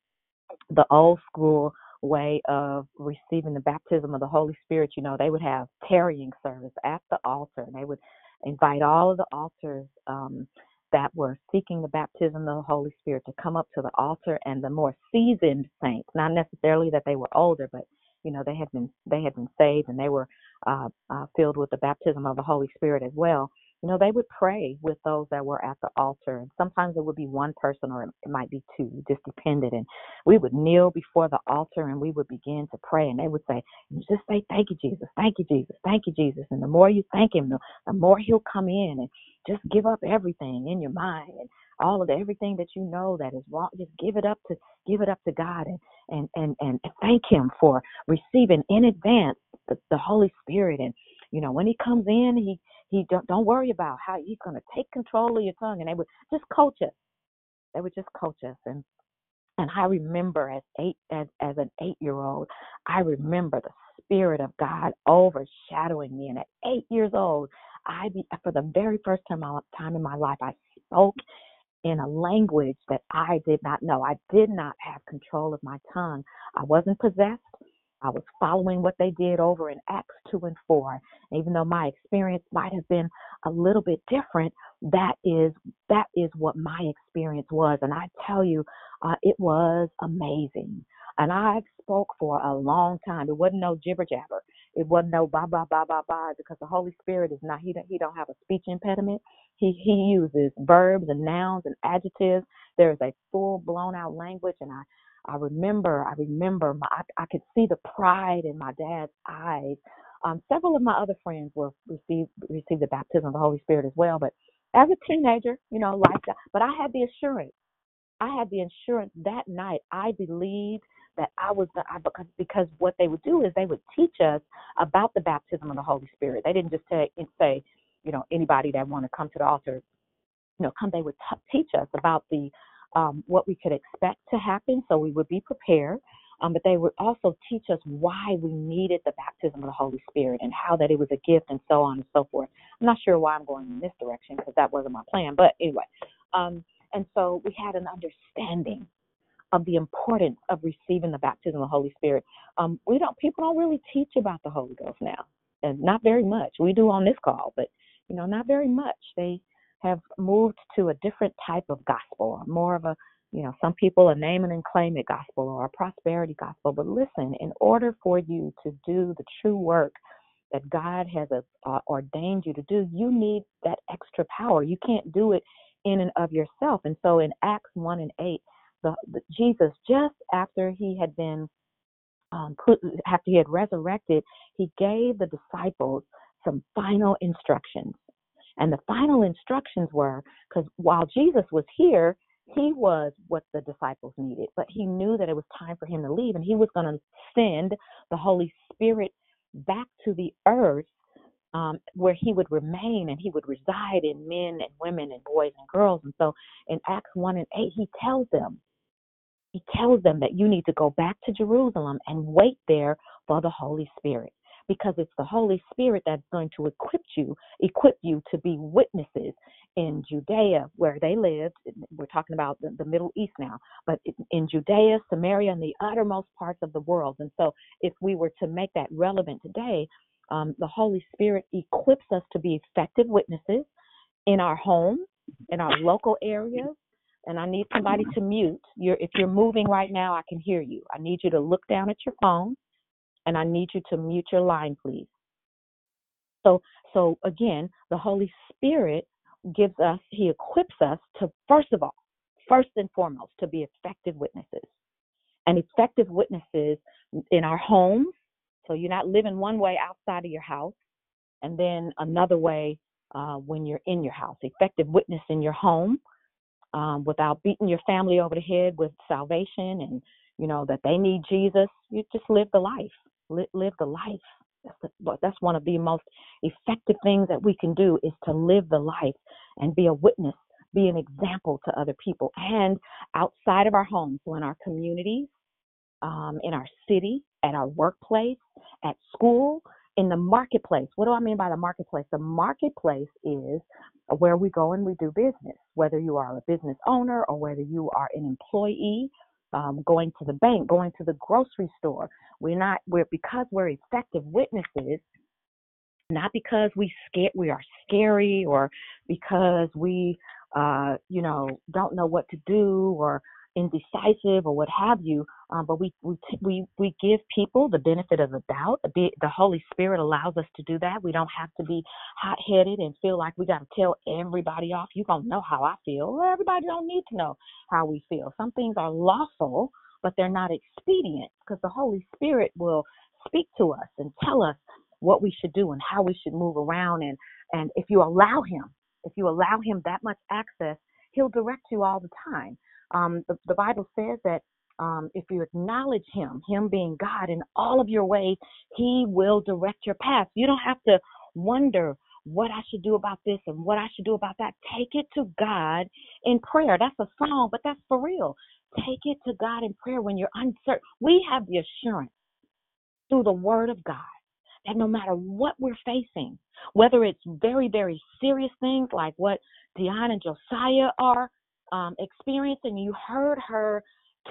the old school way of receiving the baptism of the Holy Spirit, you know, they would have tarrying service at the altar, and they would invite all of the altars um, that were seeking the baptism of the Holy Spirit to come up to the altar, and the more seasoned saints, not necessarily that they were older, but you know they had been they had been saved and they were uh, uh, filled with the baptism of the Holy Spirit as well you know, they would pray with those that were at the altar. And sometimes it would be one person or it might be two, just depended. And we would kneel before the altar and we would begin to pray. And they would say, just say, thank you, Jesus. Thank you, Jesus. Thank you, Jesus. And the more you thank him, the, the more he'll come in and just give up everything in your mind and all of the, everything that you know that is wrong. Just give it up to, give it up to God and, and, and, and thank him for receiving in advance the, the Holy Spirit. And, you know, when he comes in, he, he don't don't worry about how he's going to take control of your tongue, and they would just coach us. They would just coach us, and and I remember as eight as as an eight year old, I remember the spirit of God overshadowing me, and at eight years old, I be, for the very first time uh, time in my life, I spoke in a language that I did not know. I did not have control of my tongue. I wasn't possessed. I was following what they did over in Acts 2 and 4. Even though my experience might have been a little bit different, that is that is what my experience was. And I tell you, uh, it was amazing. And I spoke for a long time. It wasn't no jibber jabber. It wasn't no ba ba ba ba ba because the Holy Spirit is not. He don't, he don't have a speech impediment. He he uses verbs and nouns and adjectives. There is a full blown out language, and I I remember, I remember, my, I, I could see the pride in my dad's eyes. Um, several of my other friends were received received the baptism of the Holy Spirit as well. But as a teenager, you know, like that. But I had the assurance. I had the assurance that night. I believed that I was the, I, because because what they would do is they would teach us about the baptism of the Holy Spirit. They didn't just say say, you know, anybody that want to come to the altar, you know, come. They would t- teach us about the um, what we could expect to happen so we would be prepared. Um, but they would also teach us why we needed the baptism of the Holy Spirit and how that it was a gift and so on and so forth. I'm not sure why I'm going in this direction because that wasn't my plan, but anyway. Um, and so we had an understanding of the importance of receiving the baptism of the Holy Spirit. Um, we don't people don't really teach about the Holy Ghost now, and not very much. We do on this call, but you know, not very much. They have moved to a different type of gospel, more of a, you know, some people a name and claim it gospel or a prosperity gospel. But listen, in order for you to do the true work that God has uh, ordained you to do, you need that extra power. You can't do it in and of yourself. And so in Acts 1 and 8, the, the Jesus, just after he had been um, put, after he had resurrected, he gave the disciples some final instructions. And the final instructions were because while Jesus was here, he was what the disciples needed, but he knew that it was time for him to leave and he was going to send the Holy Spirit back to the earth um, where he would remain and he would reside in men and women and boys and girls. And so in Acts 1 and 8, he tells them, he tells them that you need to go back to Jerusalem and wait there for the Holy Spirit because it's the Holy Spirit that's going to equip you, equip you to be witnesses in Judea where they lived. We're talking about the, the Middle East now, but in Judea, Samaria, and the uttermost parts of the world. And so, if we were to make that relevant today, um, the Holy Spirit equips us to be effective witnesses in our home, in our local areas. And I need somebody to mute. You're, if you're moving right now, I can hear you. I need you to look down at your phone and I need you to mute your line, please. So, so again, the Holy Spirit gives us, He equips us to, first of all, first and foremost, to be effective witnesses. And effective witnesses in our homes. So you're not living one way outside of your house, and then another way uh, when you're in your house. Effective witness in your home um, without beating your family over the head with salvation and you know that they need Jesus. You just live the life live the life. That's, the, that's one of the most effective things that we can do is to live the life and be a witness, be an example to other people, and outside of our homes, so in our communities, um, in our city, at our workplace, at school, in the marketplace. What do I mean by the marketplace? The marketplace is where we go and we do business, whether you are a business owner or whether you are an employee. Um, going to the bank, going to the grocery store. We're not, we're, because we're effective witnesses, not because we scare, we are scary or because we, uh, you know, don't know what to do or indecisive or what have you. Um, but we we we we give people the benefit of the doubt. The, Holy Spirit allows us to do that. We don't have to be hot headed and feel like we got to tell everybody off. You don't know how I feel. Everybody don't need to know how we feel. Some things are lawful, but they're not expedient because the Holy Spirit will speak to us and tell us what we should do and how we should move around. And and if you allow Him, if you allow Him that much access, He'll direct you all the time. Um, the, the Bible says that um, if you acknowledge Him, Him being God in all of your ways, He will direct your path. You don't have to wonder what I should do about this and what I should do about that. Take it to God in prayer. That's a song, but that's for real. Take it to God in prayer when you're uncertain. We have the assurance through the Word of God that no matter what we're facing, whether it's very, very serious things like what Dion and Josiah are um, experiencing, you heard her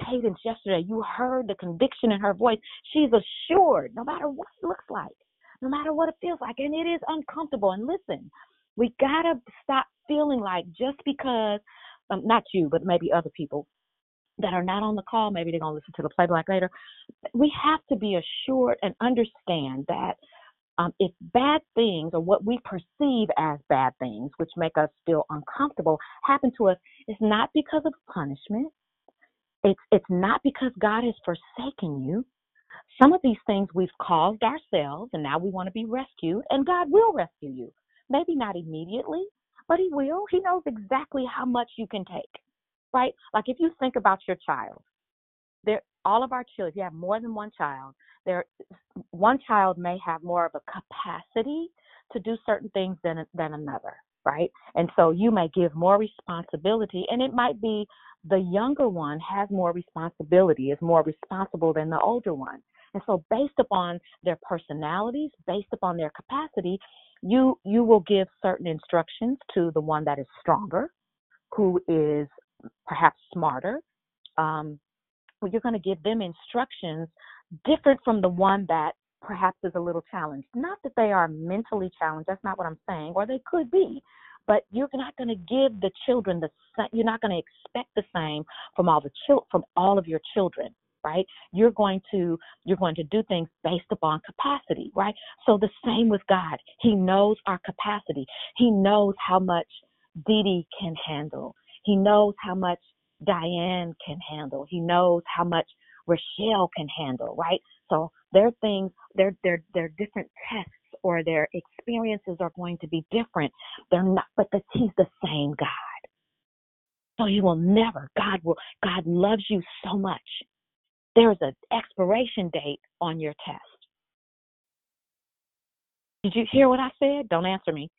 cadence yesterday, you heard the conviction in her voice. She's assured, no matter what it looks like, no matter what it feels like, and it is uncomfortable. And listen, we gotta stop feeling like just because, um, not you, but maybe other people that are not on the call, maybe they're gonna listen to the playback later. We have to be assured and understand that um, if bad things or what we perceive as bad things, which make us feel uncomfortable, happen to us, it's not because of punishment. It's it's not because God has forsaken you. Some of these things we've caused ourselves, and now we want to be rescued, and God will rescue you. Maybe not immediately, but He will. He knows exactly how much you can take, right? Like if you think about your child, there, all of our children, if you have more than one child, there one child may have more of a capacity to do certain things than than another right? And so you may give more responsibility and it might be the younger one has more responsibility is more responsible than the older one. And so based upon their personalities based upon their capacity you you will give certain instructions to the one that is stronger who is perhaps smarter um, you're going to give them instructions different from the one that perhaps is a little challenged. Not that they are mentally challenged, that's not what I'm saying, or they could be, but you're not going to give the children the you're not going to expect the same from all the chil- from all of your children right? You're going to you're going to do things based upon capacity right? So the same with god. He knows our capacity. He knows how much Dee can handle. He knows how much Diane can handle he knows how much Rochelle can handle, right? So their things, their their their different tests or their experiences are going to be different. They're not, but the, He's the same God. So you will never, God will, God loves you so much. There's an expiration date on your test. Did you hear what I said? Don't answer me.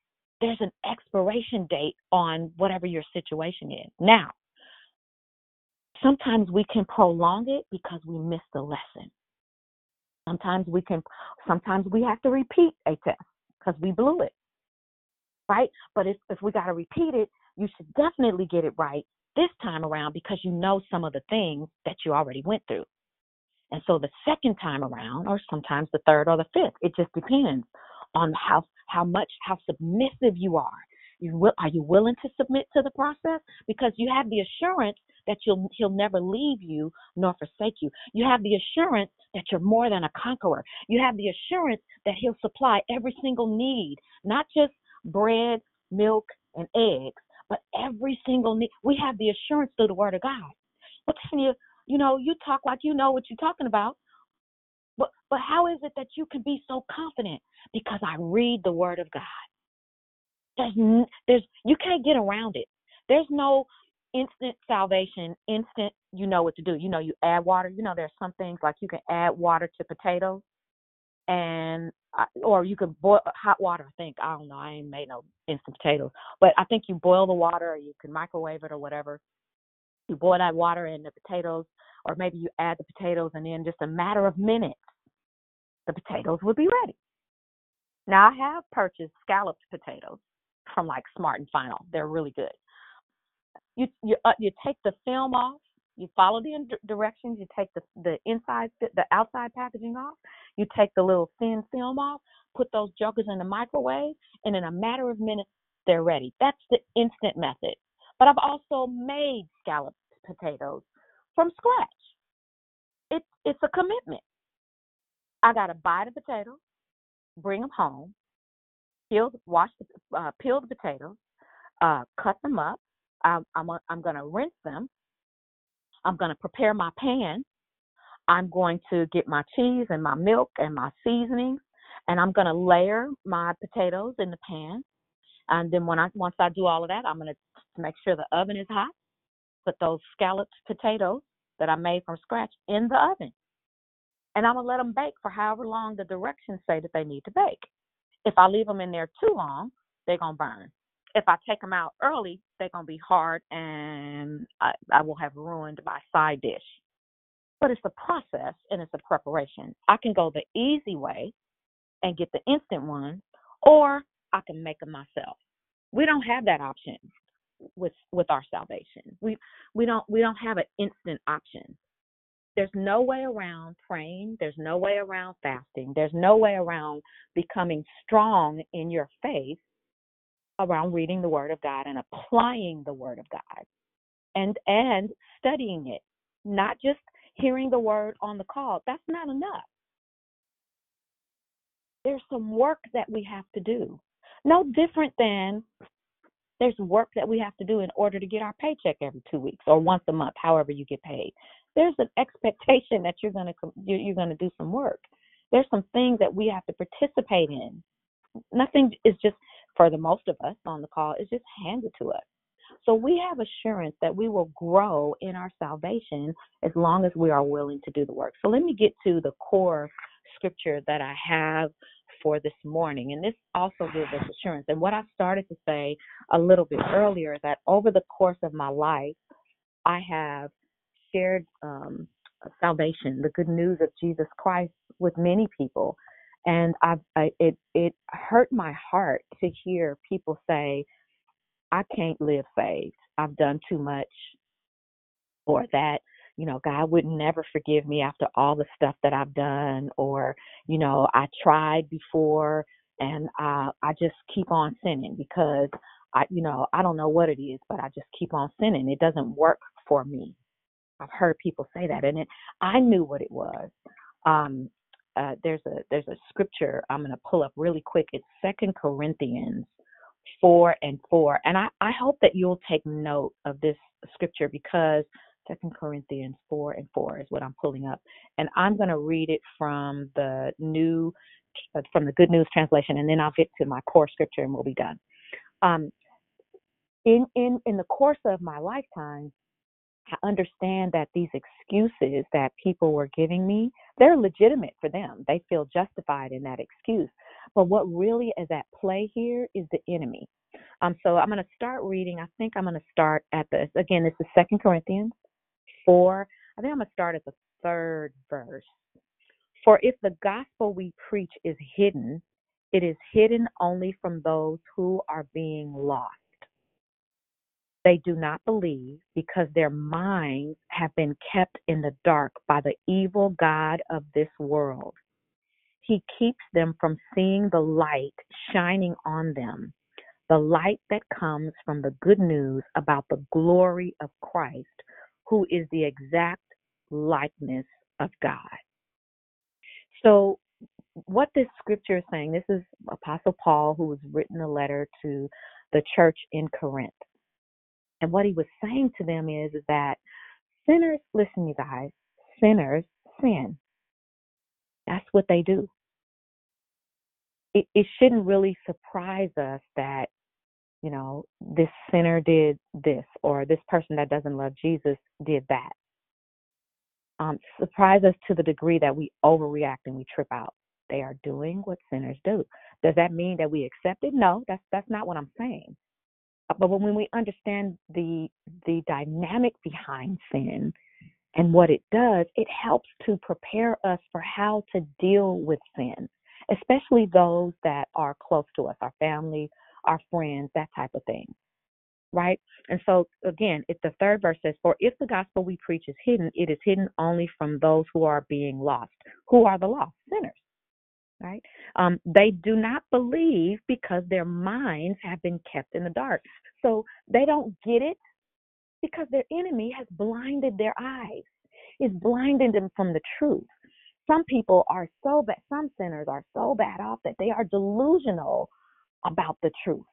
There's an expiration date on whatever your situation is. Now, sometimes we can prolong it because we missed the lesson. Sometimes we can, sometimes we have to repeat a test because we blew it, right? But if, if we got to repeat it, you should definitely get it right this time around because you know some of the things that you already went through. And so the second time around, or sometimes the third or the fifth, it just depends on how how much how submissive you are. You will, are you willing to submit to the process? Because you have the assurance that you'll, he'll never leave you nor forsake you. You have the assurance that you're more than a conqueror. You have the assurance that he'll supply every single need, not just bread, milk, and eggs, but every single need. We have the assurance through the word of God. Can you, you know, you talk like you know what you're talking about. But but how is it that you can be so confident? Because I read the word of God. There's there's you can't get around it. There's no instant salvation, instant, you know what to do. You know, you add water. You know, there's some things like you can add water to potatoes. and uh, or you can boil uh, hot water. I think I don't know. I ain't made no instant potatoes, but I think you boil the water, or you can microwave it, or whatever. You boil that water in the potatoes, or maybe you add the potatoes, and in just a matter of minutes, the potatoes would be ready. Now I have purchased scalloped potatoes from like Smart and Final. They're really good. You you uh, you take the film off. You follow the directions. You take the the inside the outside packaging off. You take the little thin film off. Put those jokers in the microwave, and in a matter of minutes, they're ready. That's the instant method. But I've also made scalloped potatoes from scratch. It's it's a commitment. I gotta buy the potatoes, bring them home, peel, wash the, uh, the potatoes, uh, cut them up. I'm, I'm, I'm going to rinse them. I'm going to prepare my pan. I'm going to get my cheese and my milk and my seasonings, and I'm going to layer my potatoes in the pan. And then when I once I do all of that, I'm going to make sure the oven is hot. Put those scalloped potatoes that I made from scratch in the oven, and I'm gonna let them bake for however long the directions say that they need to bake. If I leave them in there too long, they're going to burn. If I take them out early, they're going to be hard and I, I will have ruined my side dish. But it's a process and it's a preparation. I can go the easy way and get the instant one, or I can make them myself. We don't have that option with with our salvation. We we don't we don't have an instant option. There's no way around praying. There's no way around fasting. There's no way around becoming strong in your faith around reading the Word of God and applying the Word of God and and studying it, not just hearing the Word on the call. That's not enough. There's some work that we have to do. No different than there's work that we have to do in order to get our paycheck every two weeks or once a month, however you get paid there's an expectation that you're going to you're going to do some work. There's some things that we have to participate in. Nothing is just for the most of us on the call is just handed to us. So we have assurance that we will grow in our salvation as long as we are willing to do the work. So let me get to the core scripture that I have for this morning. And this also gives us assurance. And what I started to say a little bit earlier that over the course of my life, I have shared um, salvation, the good news of Jesus Christ with many people, and I've, I, it it hurt my heart to hear people say, "I can't live saved. I've done too much," or that you know God would never forgive me after all the stuff that I've done, or you know I tried before and uh, I just keep on sinning because I you know I don't know what it is, but I just keep on sinning. It doesn't work for me. I've heard people say that, and it, I knew what it was. Um, uh, there's a there's a scripture I'm going to pull up really quick. It's Second Corinthians four and four, and I I hope that you'll take note of this scripture because Second Corinthians four and four is what I'm pulling up, and I'm going to read it from the new uh, from the Good News translation, and then I'll get to my core scripture and we'll be done. Um, in in in the course of my lifetime, I understand that these excuses that people were giving me, they're legitimate for them. They feel justified in that excuse. But what really is at play here is the enemy. Um, so I'm going to start reading. I think I'm going to start at the, again, this is Second Corinthians 4. I think I'm going to start at the third verse. For if the gospel we preach is hidden, it is hidden only from those who are being lost they do not believe because their minds have been kept in the dark by the evil God of this world. He keeps them from seeing the light shining on them, the light that comes from the good news about the glory of Christ, who is the exact likeness of God. So, what this scripture is saying, this is Apostle Paul who has written a letter to the church in Corinth. And what he was saying to them is, is that sinners, listen, you guys, sinners sin. That's what they do. It, it shouldn't really surprise us that, you know, this sinner did this or this person that doesn't love Jesus did that. Um, surprise us to the degree that we overreact and we trip out. They are doing what sinners do. Does that mean that we accept it? No, that's that's not what I'm saying. Uh, But when we understand the the dynamic behind sin and what it does, it helps to prepare us for how to deal with sin, especially those that are close to us, our family, our friends, that type of thing right? And so again, if the third verse says, For if the gospel we preach is hidden, it is hidden only from those who are being lost. Who are the lost? Sinners. Right? Um, they do not believe because their minds have been kept in the dark. So they don't get it because their enemy has blinded their eyes. It's blinded them from the truth. Some people are so bad, some sinners are so bad off that they are delusional about the truth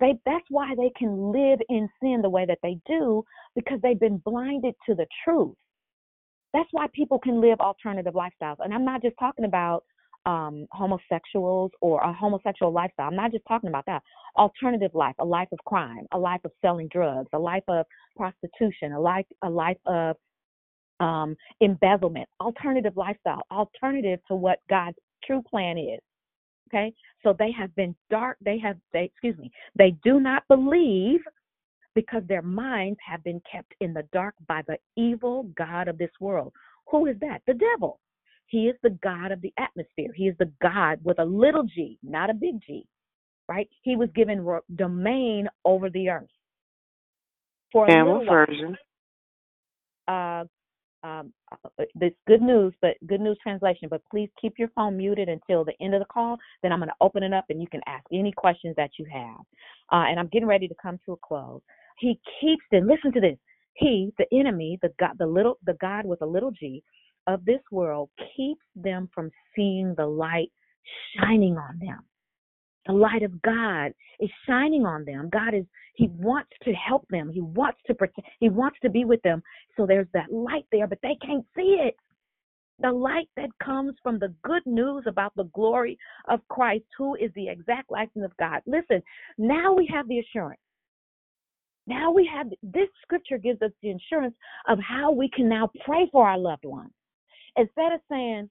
they that's why they can live in sin the way that they do because they've been blinded to the truth that's why people can live alternative lifestyles and i'm not just talking about um homosexuals or a homosexual lifestyle i'm not just talking about that alternative life a life of crime a life of selling drugs a life of prostitution a life a life of um embezzlement alternative lifestyle alternative to what god's true plan is Okay. So they have been dark. They have, they, excuse me, they do not believe because their minds have been kept in the dark by the evil God of this world. Who is that? The devil. He is the God of the atmosphere. He is the God with a little g, not a big G, right? He was given ro- domain over the earth. For a what while. version? Uh, um, uh, this good news, but good news translation. But please keep your phone muted until the end of the call. Then I'm going to open it up, and you can ask any questions that you have. Uh, and I'm getting ready to come to a close. He keeps them. Listen to this. He, the enemy, the God, the little, the God with a little g, of this world, keeps them from seeing the light shining on them. The light of God is shining on them. God is, He wants to help them. He wants to protect, He wants to be with them. So there's that light there, but they can't see it. The light that comes from the good news about the glory of Christ, who is the exact likeness of God. Listen, now we have the assurance. Now we have this scripture gives us the assurance of how we can now pray for our loved ones. Instead of saying,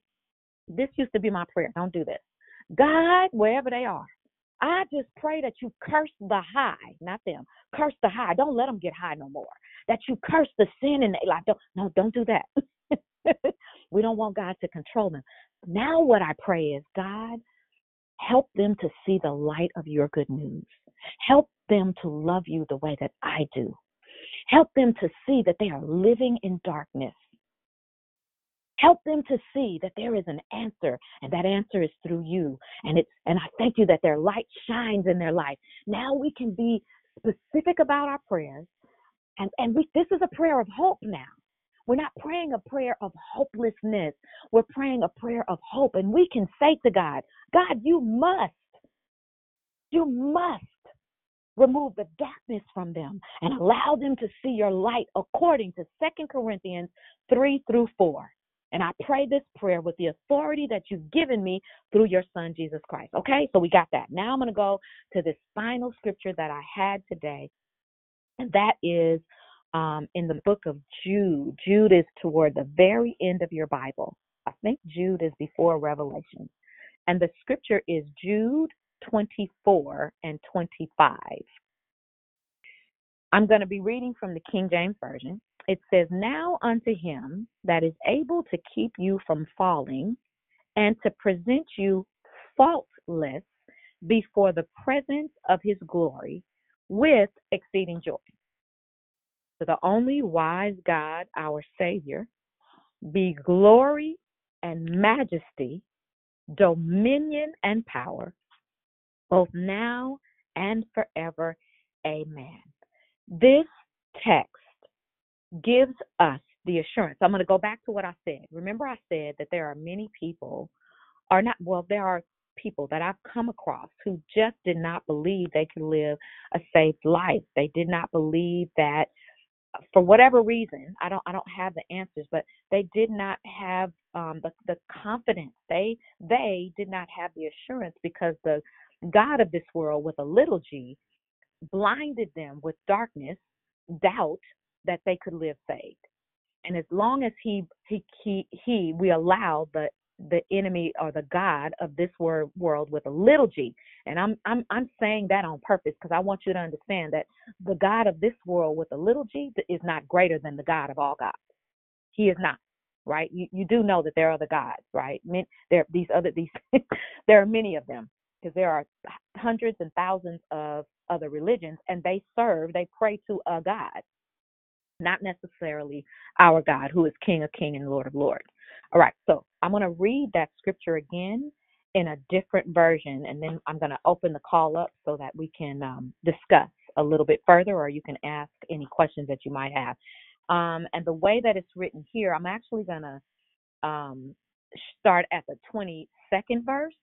This used to be my prayer, don't do this. God, wherever they are, I just pray that you curse the high, not them. Curse the high. Don't let them get high no more. That you curse the sin in their life. Don't, no, don't do that. <laughs> we don't want God to control them. Now, what I pray is, God, help them to see the light of your good news. Help them to love you the way that I do. Help them to see that they are living in darkness. Help them to see that there is an answer, and that answer is through you. And it's and I thank you that their light shines in their life. Now we can be specific about our prayers, and and we this is a prayer of hope now. We're not praying a prayer of hopelessness. We're praying a prayer of hope, and we can say to God, God, you must, you must remove the darkness from them and allow them to see your light according to Second Corinthians 3 through 4. And I pray this prayer with the authority that you've given me through your son, Jesus Christ. Okay, so we got that. Now I'm going to go to this final scripture that I had today, and that is um, in the book of Jude. Jude is toward the very end of your Bible. I think Jude is before Revelation. And the scripture is Jude 24 and 25. I'm going to be reading from the King James Version. It says, Now unto him that is able to keep you from falling and to present you faultless before the presence of his glory with exceeding joy. To the only wise God, our Savior, be glory and majesty, dominion and power, both now and forever. Amen. This text gives us the assurance. I'm going to go back to what I said. Remember, I said that there are many people, are not, well, there are people that I've come across who just did not believe they could live a safe life. They did not believe that for whatever reason, I don't I don't have the answers, but they did not have um the, the confidence. They they did not have the assurance because the God of this world with a little g blinded them with darkness, doubt that they could live saved. And as long as he he he, he we allow the the enemy or the god of this wor- world with a little g. And I'm I'm I'm saying that on purpose because I want you to understand that the god of this world with a little g is not greater than the God of all gods. He is not. Right? You you do know that there are other gods, right? Men, there these other these <laughs> there are many of them because there are hundreds and thousands of other religions and they serve, they pray to a God, not necessarily our God who is King of King and Lord of Lords. All right, so I'm going to read that scripture again in a different version, and then I'm going to open the call up so that we can um, discuss a little bit further, or you can ask any questions that you might have. Um, and the way that it's written here, I'm actually going to um, start at the 22nd verse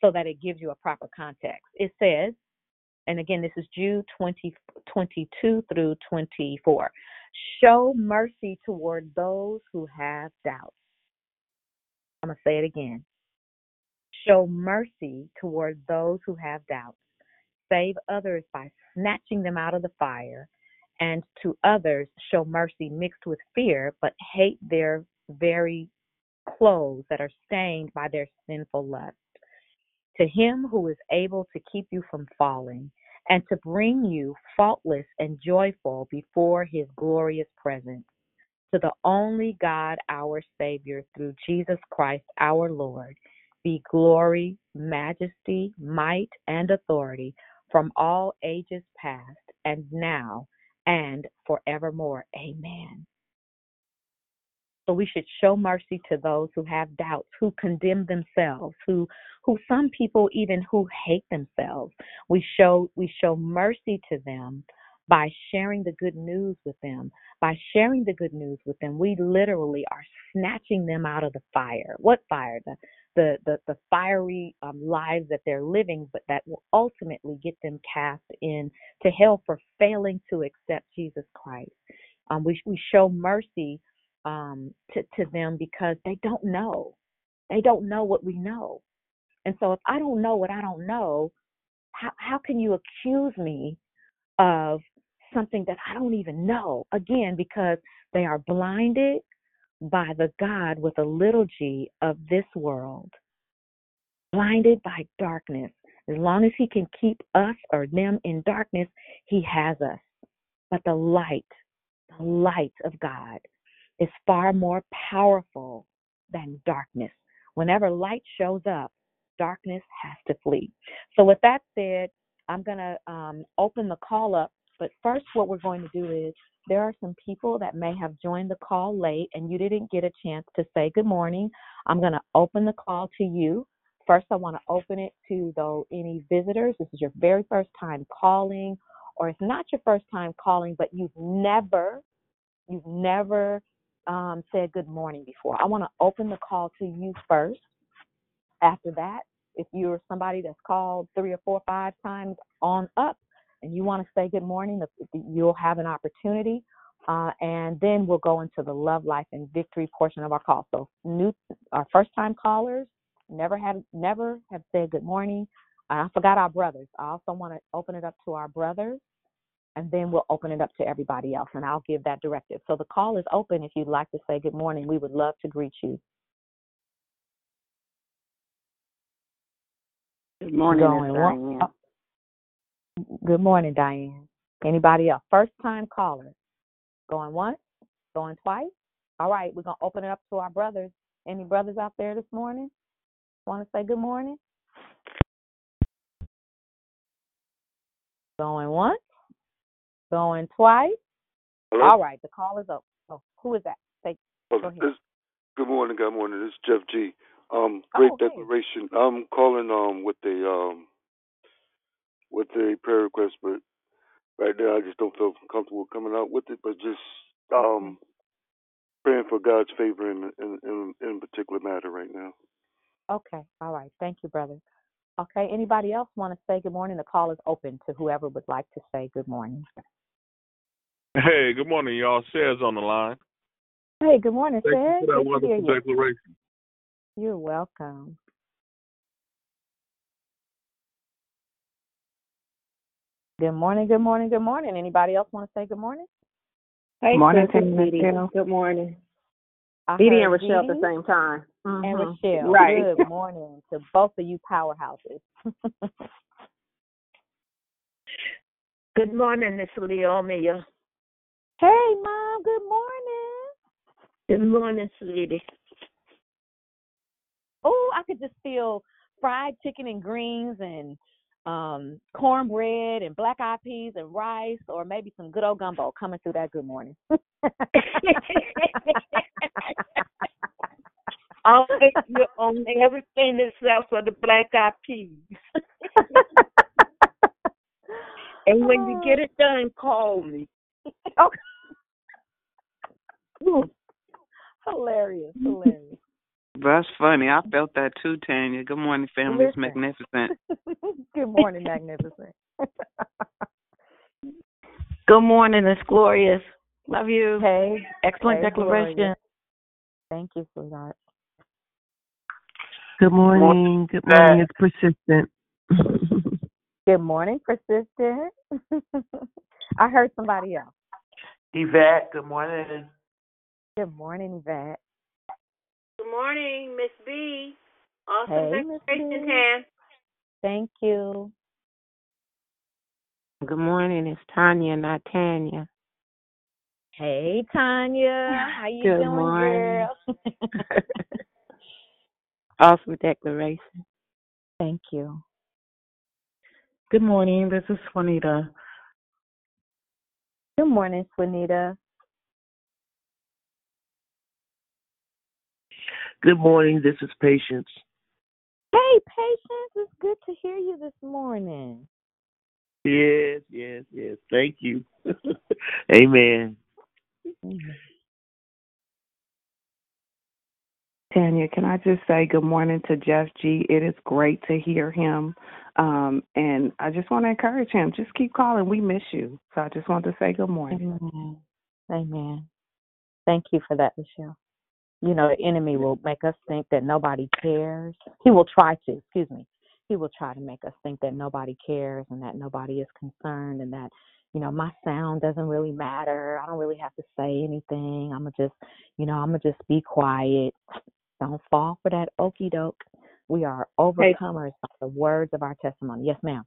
so that it gives you a proper context. It says, and again, this is Jude 20, 22 through 24. Show mercy toward those who have doubts I'm going to say it again. Show mercy toward those who have doubts. Save others by snatching them out of the fire. And to others, show mercy mixed with fear, but hate their very clothes that are stained by their sinful lust. To him who is able to keep you from falling and to bring you faultless and joyful before his glorious presence to the only God, our Savior, through Jesus Christ our Lord, be glory, majesty, might, and authority from all ages past and now and forevermore. Amen. So we should show mercy to those who have doubts, who condemn themselves, who who some people even who hate themselves. We show we show mercy to them by sharing the good news with them. By sharing the good news with them, we literally are snatching them out of the fire. What fire? The the the, the fiery um, lives that they're living, but that will ultimately get them cast in to hell for failing to accept Jesus Christ. Um, we we show mercy um, to to them because they don't know. They don't know what we know, and so if I don't know what I don't know, how how can you accuse me of something that I don't even know. Again, because they are blinded by the God with a little g of this world, blinded by darkness. As long as He can keep us or them in darkness, He has us. But the light, the light of God, is far more powerful than darkness. Whenever light shows up, darkness has to flee. So, with that said, I'm going to um, open the call up but first, what we're going to do is there are some people that may have joined the call late and you didn't get a chance to say good morning. I'm going to open the call to you. First, I want to open it to though any visitors. This is your very first time calling, or it's not your first time calling, but you've never, you've never um, said good morning before. I want to open the call to you first. After that, if you're somebody that's called three or four, five times on up, and you want to say good morning, you'll have an opportunity. Uh, and then we'll go into the love, life, and victory portion of our call. So, new, our first-time callers never had, never have said good morning. I forgot our brothers. I also want to open it up to our brothers, and then we'll open it up to everybody else, and I'll give that directive. So the call is open. If you'd like to say good morning, we would love to greet you. Good morning, Going Good morning, Diane. Anybody else? First time caller. Going once? Going twice? All right, we're going to open it up to our brothers. Any brothers out there this morning? Want to say good morning? Going once? Going twice? Hello? All right, the call is up. Oh, who is that? Say, oh, go ahead. This, good morning, good morning. This is Jeff G. Um, great oh, declaration. I'm calling um with the um with a prayer request, but right now I just don't feel comfortable coming out with it. But just um, praying for God's favor in in in, in particular matter right now. Okay, all right. Thank you, brother. Okay, anybody else want to say good morning? The call is open to whoever would like to say good morning. Hey, good morning, y'all. Sarah's on the line. Hey, good morning, Thank Sarah. you for that wonderful declaration. You're welcome. Good morning, good morning, good morning. Anybody else want to say good morning? Hey, morning, Dee Dee. Good morning. I Dee Dee heard and Rochelle at the same time. and Mhm. Rochelle. Right. Good morning to both of you powerhouses. <laughs> Good morning, Miss Leomia. Hey, Mom. Good morning. Good morning, sweetie. Oh, I could just feel fried chicken and greens and um cornbread and black eyed peas and rice or maybe some good old gumbo coming through that good morning. <laughs> I'll make you on everything except for the black eyed peas. <laughs> and when you get it done, call me. Okay. <laughs> hilarious, hilarious. That's funny. I felt that too, Tanya. Good morning, family. It's magnificent. <laughs> Good morning, magnificent. <laughs> Good morning, it's glorious. Love you. Hey, Excellent hey, declaration. Gloria. Thank you, sweetheart. Good morning. Good morning. It's persistent. Good morning, persistent. I heard somebody else. Yvette, good morning. Good morning, Yvette. Good morning, Miss B. Awesome Hey, Miss declaration, Tan. Thank you. Good morning, it's Tanya, not Tanya. Hey, Tanya. How you Good doing, morning. girl? <laughs> Awesome declaration. Thank you. Good morning. This is Juanita. Good morning, Juanita. Good morning. This is Patience. Hey, Patience. It's good to hear you this morning. Yes, yes, yes. Thank you. <laughs> Amen. Tanya, can I just say good morning to Jeff G? It is great to hear him. Um, and I just want to encourage him. Just keep calling. We miss you. So I just want to say good morning. Amen. Amen. Thank you for that, Michelle. You know, the enemy will make us think that nobody cares. He will try to, excuse me. He will try to make us think that nobody cares and that nobody is concerned and that, you know, my sound doesn't really matter. I don't really have to say anything. I'm to just, you know, I'm to just be quiet. Don't fall for that okey doke. We are overcomers by the words of our testimony. Yes, ma'am.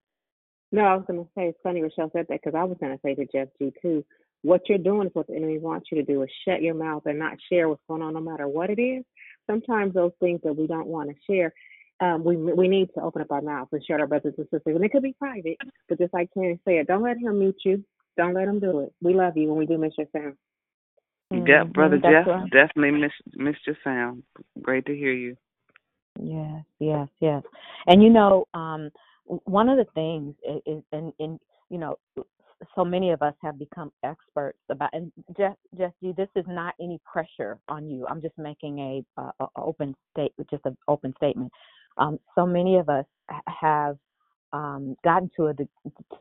No, I was going to say it's funny Rochelle said that because I was going to say to Jeff G too. What you're doing is what the enemy wants you to do is shut your mouth and not share what's going on, no matter what it is. Sometimes those things that we don't want to share, um, we we need to open up our mouth and share our brothers and sisters, and it could be private. But just like Karen said, don't let him mute you. Don't let him do it. We love you when we do miss your sound. Yeah, brother that's Jeff, right. definitely miss missed your sound. Great to hear you. Yes, yes, yes. And you know, um, one of the things is, is and, and you know, so many of us have become experts about. And Jeff, Jesse, this is not any pressure on you. I'm just making a, a, a open state, just an open statement. Um, so many of us have um, gotten to a to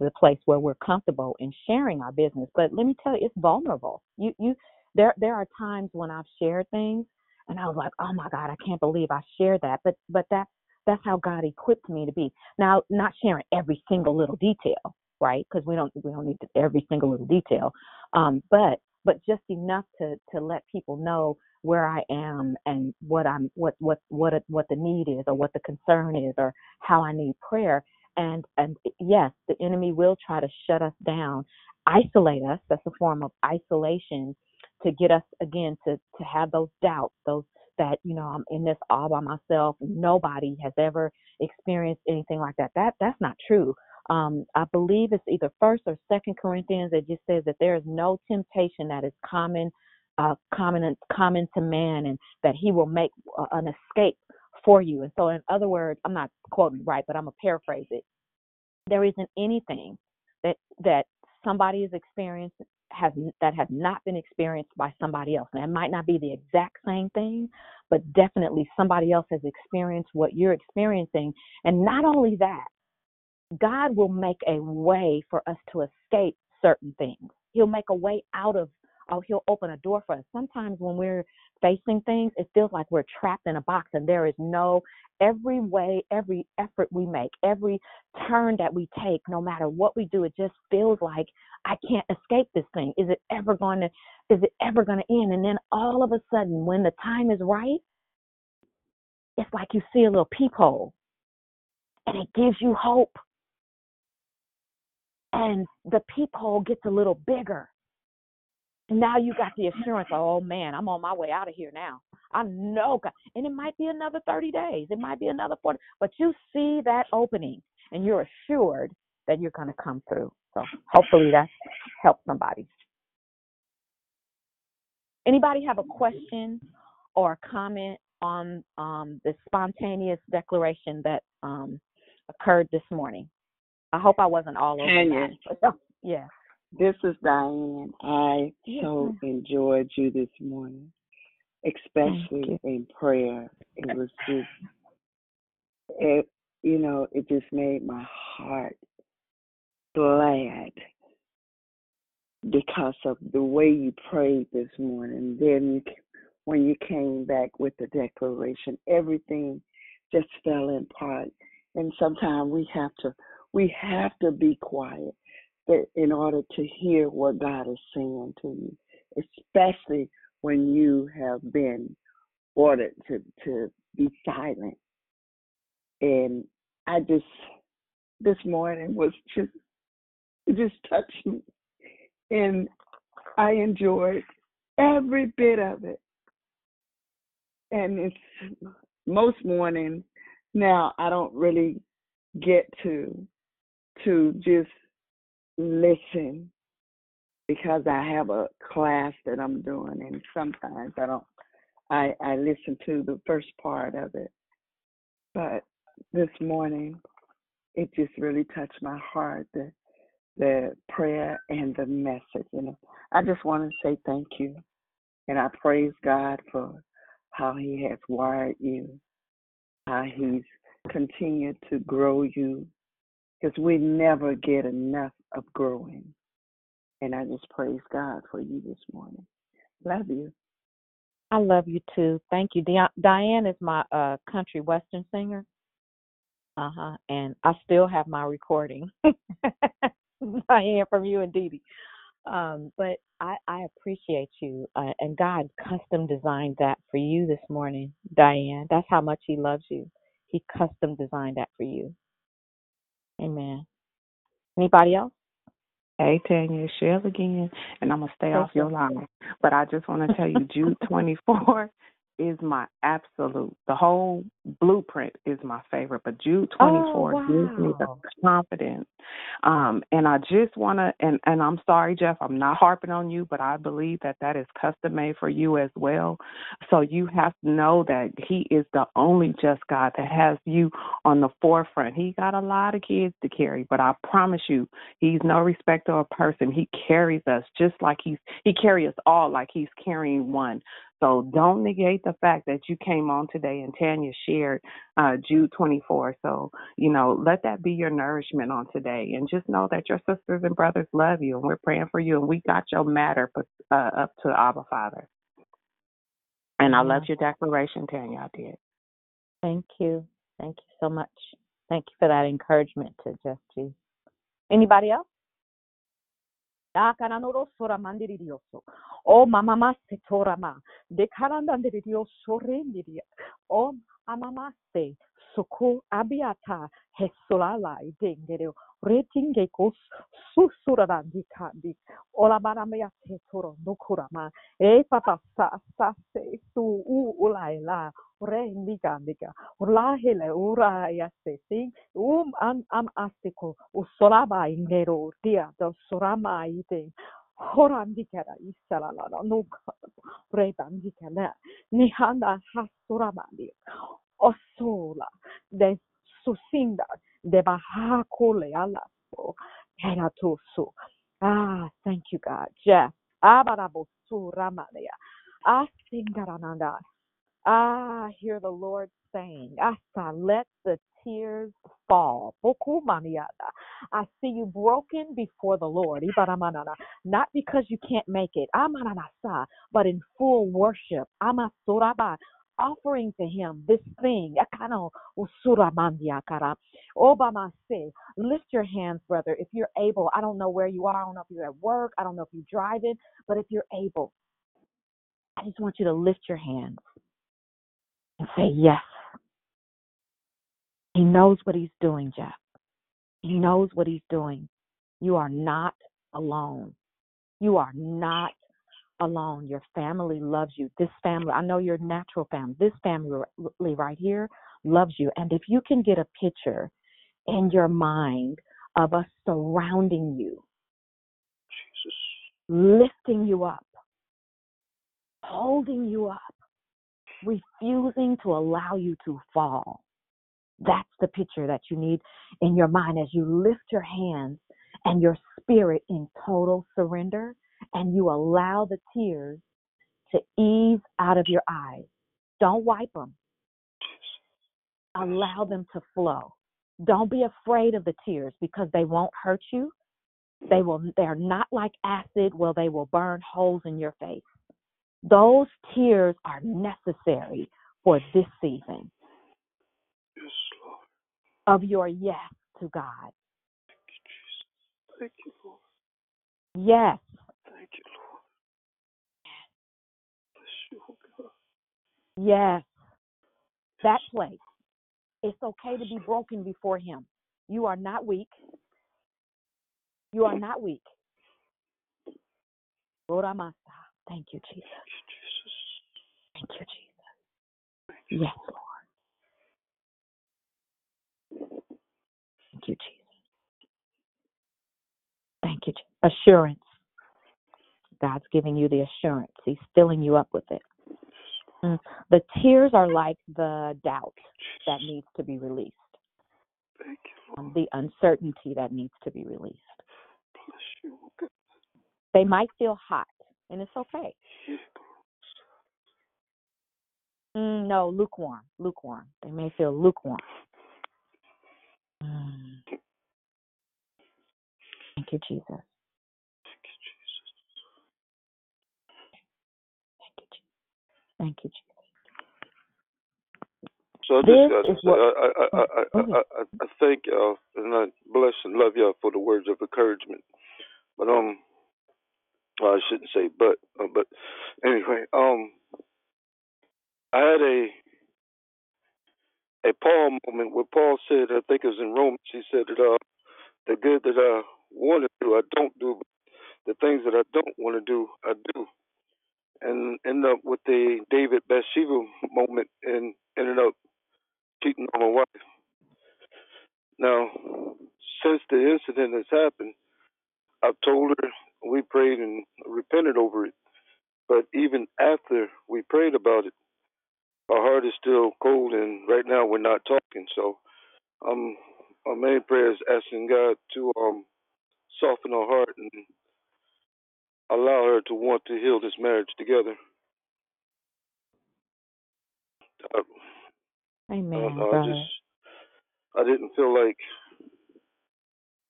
the place where we're comfortable in sharing our business. But let me tell you, it's vulnerable. You you there there are times when I've shared things and I was like, oh my God, I can't believe I shared that. But but that that's how God equipped me to be. Now, not sharing every single little detail, right? Because we don't we don't need every single little detail. Um, but but just enough to to let people know where I am and what I'm what what what what the need is or what the concern is or how I need prayer. And and yes, the enemy will try to shut us down, isolate us. That's a form of isolation to get us again to to have those doubts, those that you know I'm in this all by myself. Nobody has ever experienced anything like that. That that's not true. Um, I believe it's either First or Second Corinthians that just says that there is no temptation that is common, uh, common common to man, and that He will make uh, an escape for you. And so, in other words, I'm not quoting right, but I'm gonna paraphrase it there isn't anything that that somebody is experienced has that have not been experienced by somebody else. And it might not be the exact same thing, but definitely somebody else has experienced what you're experiencing. And not only that, God will make a way for us to escape certain things. He'll make a way out of, oh, he'll open a door for us. Sometimes when we're facing things, it feels like we're trapped in a box and there is no, every way, every effort we make, every turn that we take, no matter what we do, it just feels like I can't escape this thing. Is it ever going to, is it ever going to end? And then all of a sudden, when the time is right, it's like you see a little peephole and it gives you hope. And the peephole gets a little bigger. And now you got the assurance, oh man, I'm on my way out of here now. I know God. And it might be another 30 days. It might be another 40. But you see that opening and you're assured that you're going to come through. So hopefully that helps somebody. Anybody have a question or a comment on um, the spontaneous declaration that um, occurred this morning? I hope I wasn't all over Tanya. that. <laughs> This is Diane. I so enjoyed you this morning, especially in prayer. It was just, it, you know, it just made my heart glad because of the way you prayed this morning. Then you, when you came back with the declaration, everything just fell in part. And sometimes we have to we have to be quiet that in order to hear what God is saying to you, especially when you have been ordered to to be silent. And I just this morning was just it just touched me and I enjoyed every bit of it. And it's most mornings now I don't really get to to just listen because I have a class that I'm doing and sometimes I don't I I listen to the first part of it. But this morning it just really touched my heart the the prayer and the message. And I just want to say thank you. And I praise God for how He has wired you, how He's continued to grow you, because we never get enough of growing. And I just praise God for you this morning. Love you. I love you too. Thank you. Di- Diane is my uh country western singer. Uh huh. And I still have my recording. <laughs> Diane from you and Dee Dee. Um, but I, I appreciate you, uh, and God custom designed that for you this morning, Diane. That's how much He loves you. He custom designed that for you. Amen. Anybody else? Hey Tanya, Shell again, and I'm gonna stay off your line. But I just want to tell you, Jude <laughs> 24 is my absolute. The whole blueprint is my favorite, but Jude 24 Oh, gives me the confidence. Um, and I just want to, and and I'm sorry, Jeff, I'm not harping on you, but I believe that that is custom made for you as well. So you have to know that He is the only just God that has you on the forefront. He got a lot of kids to carry, but I promise you, He's no respecter of person. He carries us just like He's He carries us all like He's carrying one. So don't negate the fact that you came on today and Tanya shared uh, Jude 24. So, you know, let that be your nourishment on today. And just know that your sisters and brothers love you and we're praying for you and we got your matter put, uh, up to Abba Father. And I love your declaration, Tanya. I did. Thank you. Thank you so much. Thank you for that encouragement to Jeff G. Anybody else? Dakananoro sora mandiridioso. O mama se torama. De karandandiridioso rendiria. O amamaste. Suku abiata. Hesulala idengero. retingeko susuradan dikandi olamana mea tetoro nukurama e papa sa sa se tu u ulaila re indikandika urlahile ura ja se um an am astiko usolama ingero dia do sorama ite horandikera issalala nuk reitandikela nihanda hasturamani osula de susindas De bahakole alaso. Heratusu. Ah, thank you, God. Jeff. Abarabosu. Asingarananda. Ah, I hear the Lord saying, Asa, let the tears fall. Bokumaniada. I see you broken before the Lord. Ibaramanana. Not because you can't make it, Amananasa, but in full worship. Amasuraba. Offering to him this thing. Akano usuramandiakara. Obama say, lift your hands, brother, if you're able. I don't know where you are. I don't know if you're at work. I don't know if you're driving, but if you're able, I just want you to lift your hands and say, Yes, He knows what he's doing, Jeff. He knows what he's doing. You are not alone. You are not alone. Your family loves you. This family, I know your natural family, this family right here loves you. And if you can get a picture in your mind of us surrounding you, Jesus. lifting you up, holding you up, refusing to allow you to fall. That's the picture that you need in your mind as you lift your hands and your spirit in total surrender and you allow the tears to ease out of your eyes. Don't wipe them. Allow them to flow. Don't be afraid of the tears because they won't hurt you. They will they're not like acid where they will burn holes in your face. Those tears are necessary for this season. Yes, Lord. Of your yes to God. Thank you, Lord. Yes. Thank you, Lord. Bless you, oh God. Yes. That place. It's okay to be broken before Him. You are not weak. You are not weak. Roramasa. Thank you, Jesus. Thank you, Jesus. Yes, Lord. Thank you, Jesus. Thank you. Je- Assurance. God's giving you the assurance. He's filling you up with it. Mm. The tears are like the doubt that needs to be released, Thank you, um, the uncertainty that needs to be released. bless you, oh. They might feel hot, and it's okay. Mm, no, lukewarm, lukewarm. They may feel lukewarm. Mm. Thank you, Jesus. Thank you, Jesus. Thank you, Jesus. So I just This got to is say, what- I, I, I, I, ahead. I, I, I thank y'all and I bless and love y'all for the words of encouragement. But um, well, I shouldn't say but, uh, but anyway, um, I had a a Paul moment where Paul said, I think it was in Romans, he said that uh, the good that I want to do, I don't do, but the things that I don't want to do, I do. And end up with the David Bathsheba moment and ended up cheating on my wife. Now, since the incident has happened, I've told her, we prayed and repented over it. But even after we prayed about it, our heart is still cold, and right now we're not talking. So, um, our main prayer is asking God to um soften our heart and allow her to want to heal this marriage together. I, I Amen, don't know, I just I didn't feel like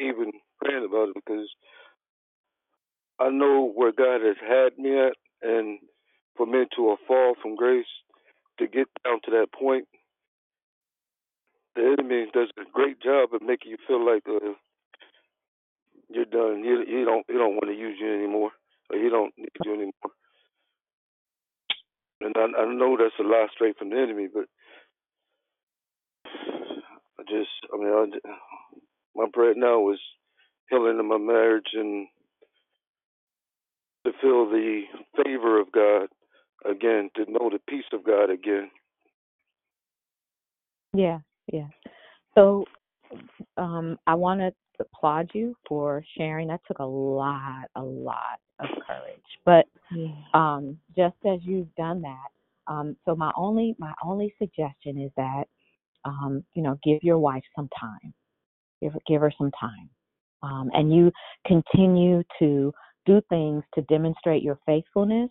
even praying about it because I know where God has had me at, and for me to fall from grace to get down to that point, the enemy does a great job of making you feel like uh, you're done. You you don't you don't want to use you anymore, or you don't need you anymore. And I, I know that's a lie straight from the enemy, but I just I mean I, my prayer now is healing in my marriage and to feel the favor of God again, to know the peace of God again. Yeah, yeah. So um, I want to applaud you for sharing. That took a lot, a lot of courage. But um, just as you've done that, um, so my only my only suggestion is that um, you know give your wife some time, give give her some time, um, and you continue to do things to demonstrate your faithfulness.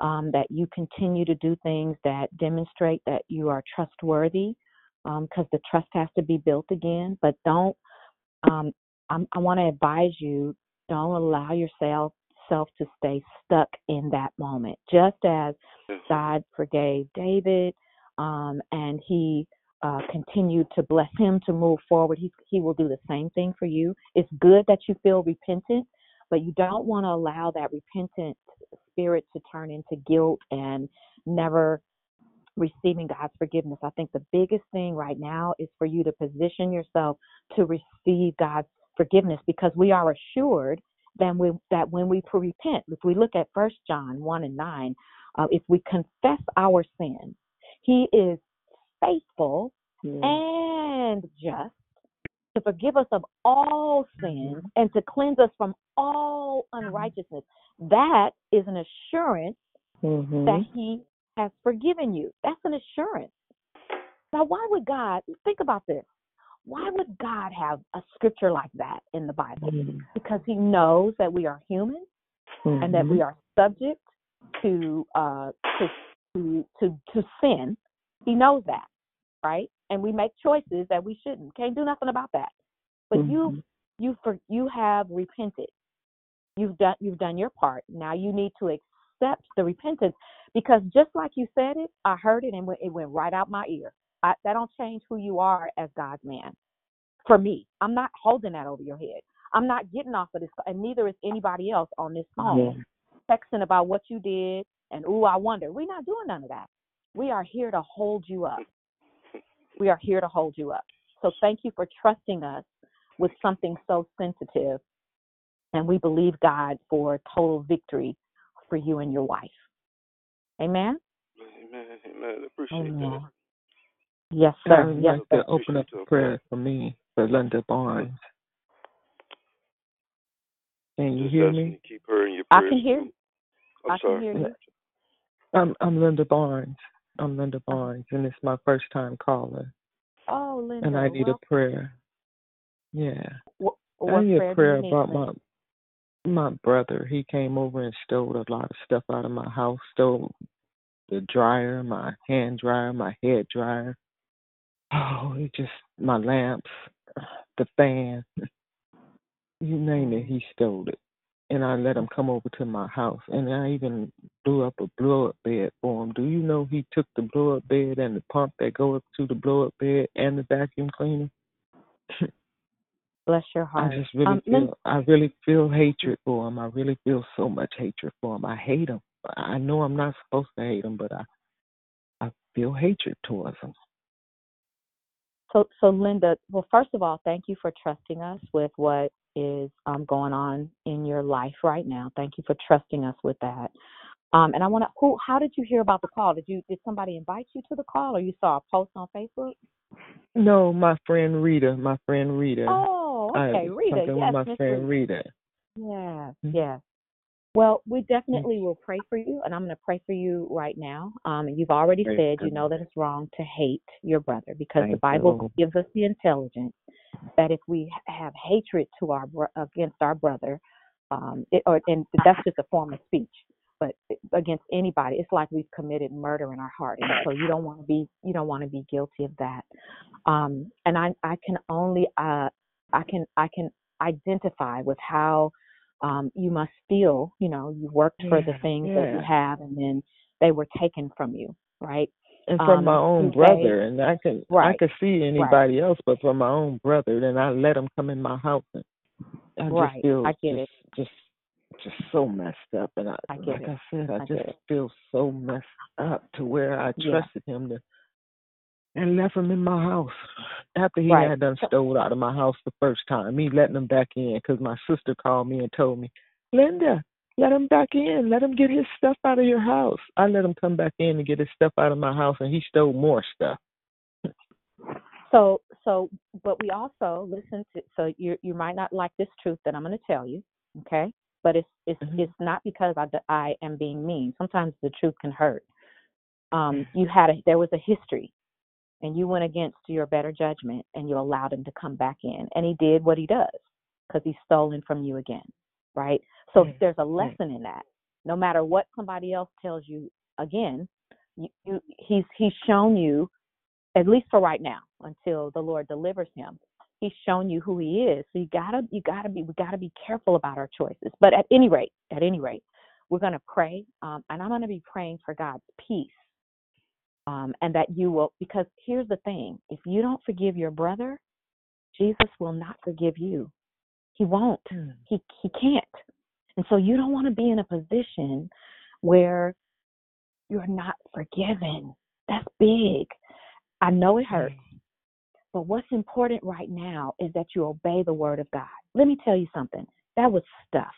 Um, that you continue to do things that demonstrate that you are trustworthy, because the trust has to be built again. But don't um, I'm, I want to advise you don't allow yourself self to stay stuck in that moment. Just as God forgave David, um, and He uh, continued to bless him to move forward, He He will do the same thing for you. It's good that you feel repentant, but you don't want to allow that repentant spirit to turn into guilt and never receiving God's forgiveness. I think the biggest thing right now is for you to position yourself to receive God's forgiveness because we are assured that we that when we repent, if we look at First John one and nine, uh, if we confess our sins, He is faithful and just to forgive us of all sins and to cleanse us from all unrighteousness. That is an assurance Mm-hmm. that He has forgiven you. That's an assurance. Now, why would God think about this? Why would God have a scripture like that in the Bible? Mm. Because He knows that we are human and that we mm-hmm. are subject to uh to to to, to sin. He knows that, right? And we make choices that we shouldn't. Can't do nothing about that. But you mm-hmm. you for you have repented. You've done you've done your part. Now you need to accept the repentance because just like you said it, I heard it and went- it went right out my ear. I, that don't change who you are as God's man. For me, I'm not holding that over your head. I'm not getting off of this, and neither is anybody else on this phone texting about what you did and ooh, I wonder. We're not doing none of that. We are here to hold you up. We are here to hold you up. So thank you for trusting us with something so sensitive. And we believe God for total victory for you and your wife. Amen. Amen. Amen. Appreciate Amen. that. Yes, I sir. would Yes, like sir. to open up a prayer for me, for Linda Barnes. Can you Just hear me? keep her in your I can hear too. I'm I can sorry. hear you. I'm I'm Linda Barnes. I'm Linda oh. Barnes, and it's my first time calling, Oh, Linda. and I need well, a prayer. Yeah, wh- I what need prayer a do you prayer about my Linda? My brother. He came over and stole a lot of stuff out of my house. Stole the dryer, my hand dryer, my head dryer. Oh, it just my lamps, the fan, you name it. He stole it, and I let him come over to my house, and I even blew up a blow up bed for him. Do you know he took the blow up bed and the pump that go up to the blow up bed and the vacuum cleaner? <laughs> Bless your I heart. just really Um, feel I really feel hatred for him. I really feel so much hatred for him. I hate him. I know I'm not supposed to hate him, but I I feel hatred towards him. So, so Linda, well, first of all, thank you for trusting us with what is um, going on in your life right now. Thank you for trusting us with that. Um, and I want to, who, how did you hear about the call? Did you, did somebody invite you to the call, or you saw a post on Facebook? No, my friend Rita, my friend Rita. Oh, I okay, Rita. something Yes, with my Miss friend Rita. Rita. Yes, Mhm. Well, we definitely will pray for you, and I'm going to pray for you right now. Um, you've already Praise said you know that it's wrong to hate your brother because Thank the Bible Lord. gives us the intelligence that if we have hatred to our against our brother, um, it, or and that's just a form of speech, but against anybody, it's like we've committed murder in our heart, and so you don't want to be you don't want to be guilty of that. Um, and I I can only uh I can I can identify with how um you must feel. You know, you worked for the Yeah, things that you have, and then they were taken from you, right? And from my Um, own brother, gave and I can I could see right, anybody else, but from my own brother, then I let him come in my house, and I just right. feel I get just it. just just so messed up, and I I get like it. I said, I I just feel so messed up to where I Yeah. trusted him to and left him in my house after he Right. had done stole out of my house the first time. Me letting him back in because my sister called me and told me, Linda, let him back in. Let him get his stuff out of your house. I let him come back in and get his stuff out of my house, and he stole more stuff. so, so, but we also listen to. So you you might not like this truth that I'm going to tell you, okay? But it's it's Mhm. it's not because I I am being mean. Sometimes the truth can hurt. Um, you had a there was a history, and you went against your better judgment, and you allowed him to come back in, and he did what he does because he's stolen from you again, right? So Yes, there's a lesson in that. No matter what somebody else tells you, again, you, you he's he's shown you at least for right now, until the Lord delivers him. He's shown you who he is. So you gotta you gotta be we gotta be careful about our choices. But at any rate, at any rate, we're gonna pray, um, and I'm gonna be praying for God's peace. Um, and that you will because here's the thing, if you don't forgive your brother, Jesus will not forgive you. He won't. Hmm. He he can't. And so you don't want to be in a position where you're not forgiven That's big. I know it hurts. But what's important right now is that you obey the word of God. Let me tell you something. That was stuff.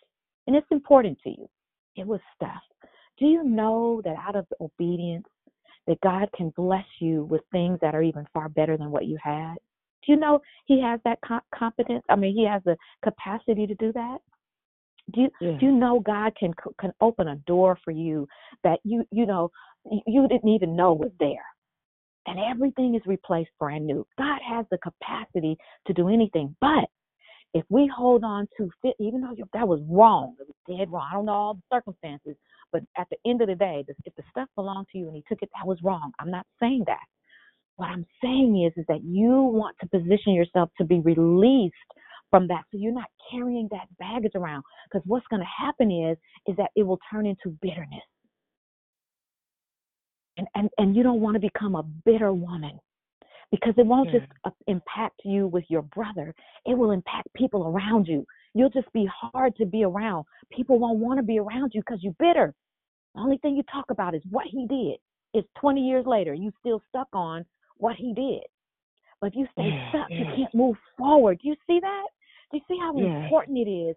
And it's important to you. It was stuff. Do you know that out of obedience, that God can bless you with things that are even far better than what you had? Do you know He has that competence? I mean, He has the capacity to do that. Do you Yeah. do you know God can can open a door for you that you you know you didn't even know was there, and everything is replaced brand new. God has the capacity to do anything, but if we hold on to fit, even though you- that was wrong, it was dead wrong. I don't know all the circumstances, but at the end of the day, if the stuff belonged to you and He took it, that was wrong. I'm not saying that. What I'm saying is, is that you want to position yourself to be released from that, so you're not carrying that baggage around. Because what's going to happen is, is that it will turn into bitterness, and and and you don't want to become a bitter woman because it won't just uh, impact you with your brother; it will impact people around you. You'll just be hard to be around. People won't want to be around you because you're bitter. The only thing you talk about is what he did. It's 20 years later, you still stuck on what he did. But if you stay Yeah, stuck, you can't move forward. Do you see that? Do you see how Yeah. important it is?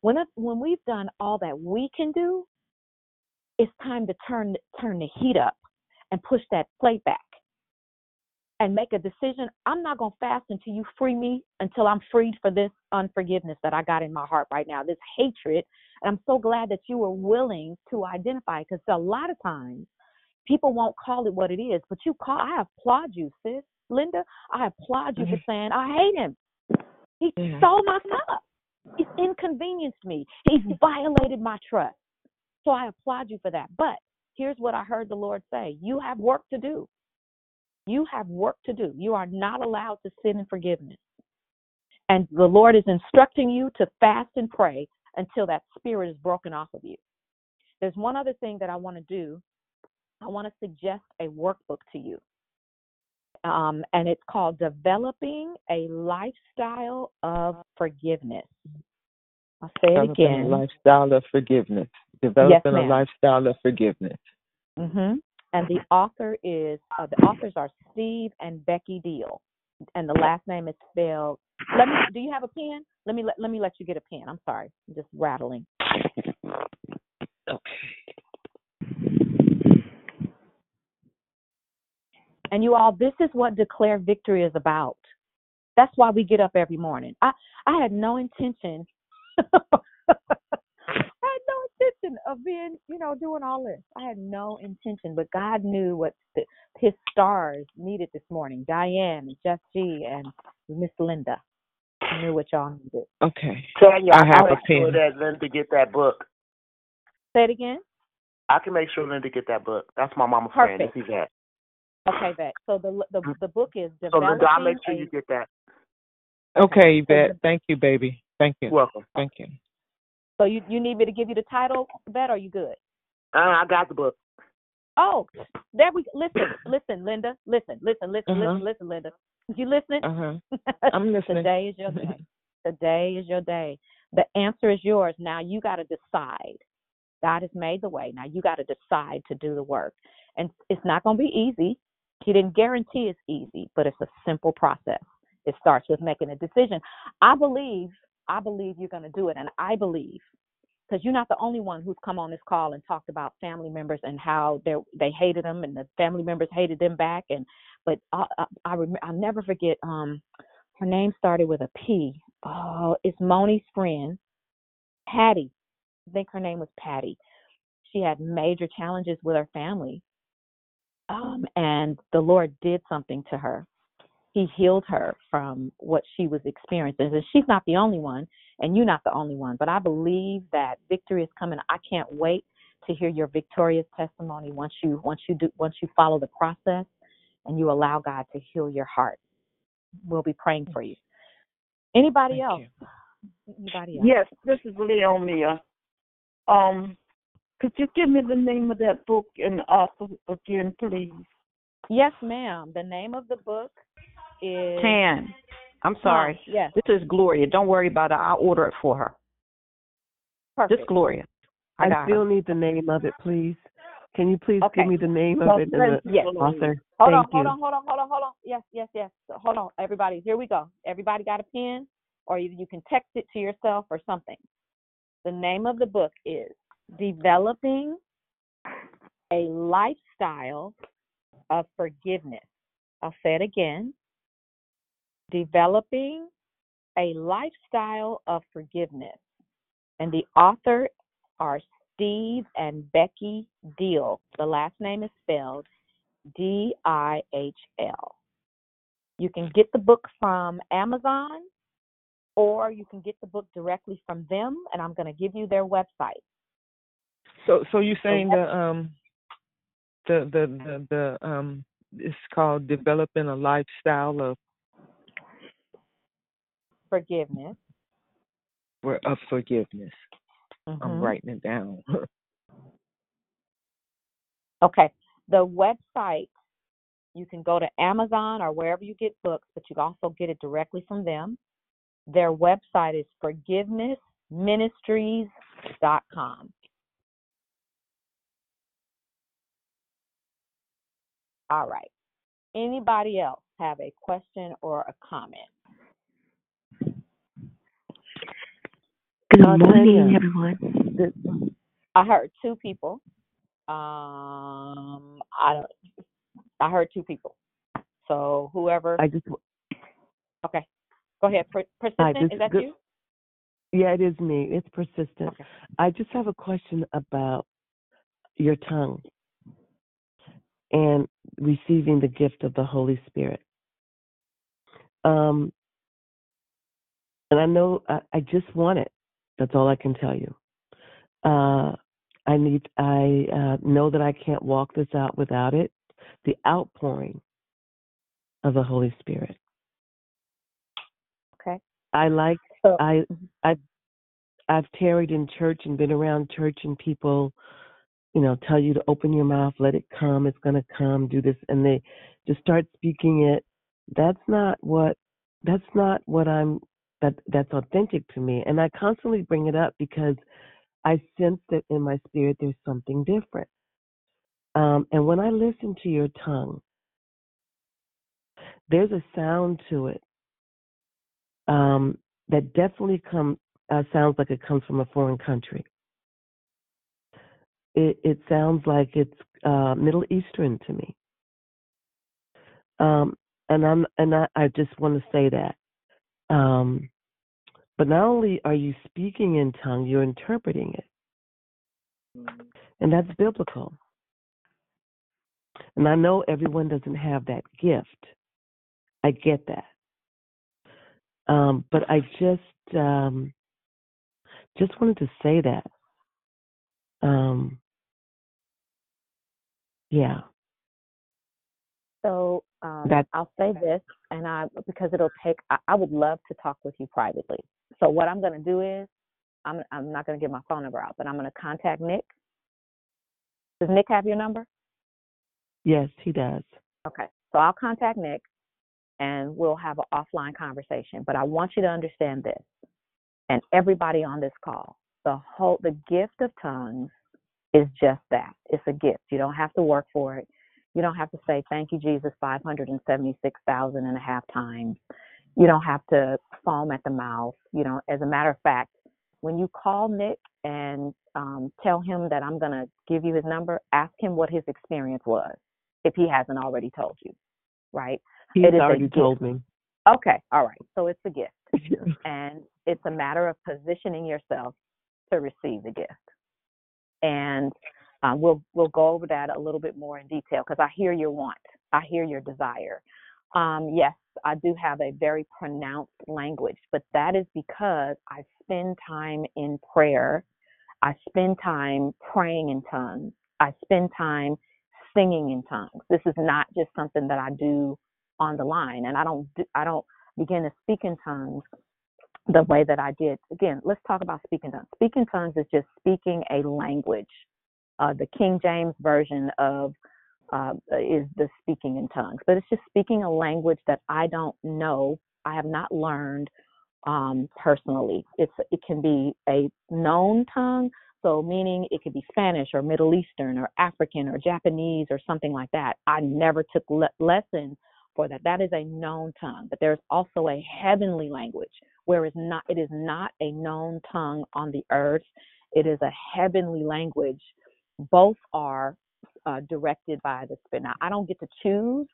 When it, when we've done all that we can do, it's time to turn turn the heat up and push that plate back and make a decision. I'm not going to fast until you free me until I'm freed for this unforgiveness that I got in my heart right now, this hatred. And I'm so glad that you were willing to identify because a lot of times people won't call it what it is, but you call. I applaud you, sis, Linda. I applaud you for mm-hmm. saying I hate him. He Yeah. stole my stuff. He's inconvenienced me. He's violated my trust. So I applaud you for that. But here's what I heard the Lord say: You have work to do. You have work to do. You are not allowed to sin in forgiveness. And the Lord is instructing you to fast and pray until that spirit is broken off of you. There's one other thing that I want to do. I want to suggest a workbook to you. Um, and it's called Developing a Lifestyle of Forgiveness. I'll say it Developing a again. lifestyle of forgiveness. Developing a lifestyle of forgiveness. hmm And the author is uh, the authors are Steve and Becky Diehl, and the last name is spelled. Let me. Do you have a pen? Let me let, let me let you get a pen. I'm sorry, I'm just rattling. And you all, this is what declare victory is about. That's why we get up every morning. I I had no intention. <laughs> I had no intention of being, you know, doing all this. I had no intention, but God knew what the, His stars needed this morning. Diane, Jeff G, and Miss Linda He knew what y'all needed. Okay. Tanya, I I, have can a make sure pen. that Linda get that book. Say it again. I can make sure Linda get that book. That's my mama friend. Perfect. This is that. Okay, Vet. So the the the book is So developing Linda, I'll make sure a you get that. Okay, Yvette. Thank you, baby. Thank you. Welcome. Thank you. So you you need me to give you the title, Vet? Or are you good? Uh, I got the book. Oh, there we listen, listen, Linda, listen, listen, listen, Uh-huh. listen, listen, Linda. You listening? Uh-huh. <laughs> I'm listening. Today is your day. Today is your day. The answer is yours. Now you got to decide. God has made the way. Now you got to decide to do the work. And it's not going to be easy. He didn't guarantee it's easy, but it's a simple process. It starts with making a decision. I believe, I believe you're going to do it. And I believe, because you're not the only one who's come on this call and talked about family members and how they they hated them and the family members hated them back. And but I I, I rem- I'll never forget. Um, her name started with a P. Oh, it's Moni's friend, Patty. I think her name was Patty. She had major challenges with her family, um, and the Lord did something to her. he healed her from what she was experiencing. And she's not the only one, and you're not the only one. But I believe that victory is coming. I can't wait to hear your victorious testimony once you once you do once you follow the process and you allow God to heal your heart. We'll be praying for you. Anybody Thank else? you. Anybody else? Yes, this is Leonia. Um, could you give me the name of that book and the author again, please? Yes, ma'am. The name of the book is Tan. I'm sorry. yes. This is Gloria. Don't worry about it. I'll order it for her. Perfect. This Gloria. I I still her. need the name of it, please. Can you please Okay. give me the name of it and the Yes. author? Hold Thank on, you. hold on, hold on, hold on, hold on. Yes, yes, yes. Hold on, everybody. Here we go. Everybody got a pen, or you, you can text it to yourself or something. The name of the book is Developing a Lifestyle of Forgiveness. I'll say it again. Developing a Lifestyle of Forgiveness. And the author are Steve and Becky Diehl. The last name is spelled D I H L. You can get the book from Amazon or you can get the book directly from them, and I'm going to give you their website. So, so you're saying the um, the the the, the um, it's called developing a lifestyle of Forgiveness. for- of forgiveness. I'm Mhm. writing it down. <laughs> Okay. The website, you can go to Amazon or wherever you get books, but you can also get it directly from them. Their website is forgivenessministries.com. All right. Anybody else have a question or a comment? Good morning, everyone. I heard two people. Um, I don't. I heard two people. So whoever. I just Okay. Go ahead. Per- persistent. this Is that good- you? Yeah, it is me. It's persistent. I just have a question about your tongue and receiving the gift of the Holy Spirit. Um, and I know I, I just want it. That's all I can tell you. Uh, I need. I uh, know that I can't walk this out without it. The outpouring of the Holy Spirit. Okay. I like So- I I've I've tarried in church and been around church and people, you know, tell you to open your mouth, let it come, it's gonna come, do this and they just start speaking it. That's not what that's not what I'm that that's authentic to me. And I constantly bring it up because I sense that in my spirit there's something different. Um, and when I listen to your tongue, there's a sound to it um, that definitely come uh, sounds like it comes from a foreign country. It, it sounds like it's uh, Middle Eastern to me. Um, and I'm and I, I just want to say that. Um, but not only are you speaking in tongue, you're interpreting it, and that's biblical. And I know everyone doesn't have that gift. I get that. Um, but I just um, just wanted to say that. Um, yeah. So um, That- I'll say this, and I because it'll take. I, I would love to talk with you privately. So what I'm going to do is, I'm I'm not going to give my phone number out, but I'm going to contact Nick. Does Nick have your number? Yes, he does. Okay. So I'll contact Nick, and we'll have an offline conversation. But I want you to understand this, and everybody on this call, the whole the gift of tongues is just that. It's a gift. You don't have to work for it. You don't have to say thank you, Jesus, 576,000 and a half times. You don't have to foam at the mouth. You know, as a matter of fact, when you call Nick and um, tell him that I'm going to give you his number, ask him what his experience was, if he hasn't already told you, right? He's It is already told me. Okay, all right. So it's a gift, <laughs> and it's a matter of positioning yourself to receive the gift. And um, we'll we'll go over that a little bit more in detail because I hear your want, I hear your desire. Um, yes, I do have a very pronounced language, but that is because I spend time in prayer. I spend time praying in tongues. I spend time singing in tongues. This is not just something that I do on the line, and I don't I don't begin to speak in tongues the way that I did. Again, let's talk about speaking tongues. Speaking tongues is just speaking a language. Uh, the King James version of uh, is the speaking in tongues, but it's just speaking a language that I don't know, I have not learned um, personally. It's it can be a known tongue, so meaning it could be Spanish or Middle Eastern or African or Japanese or something like that. I never took le- lessons for that. That is a known tongue, but there's also a heavenly language where it's not it is not a known tongue on the earth. It is a heavenly language. Both are uh, directed by the Spirit. Now, I don't get to choose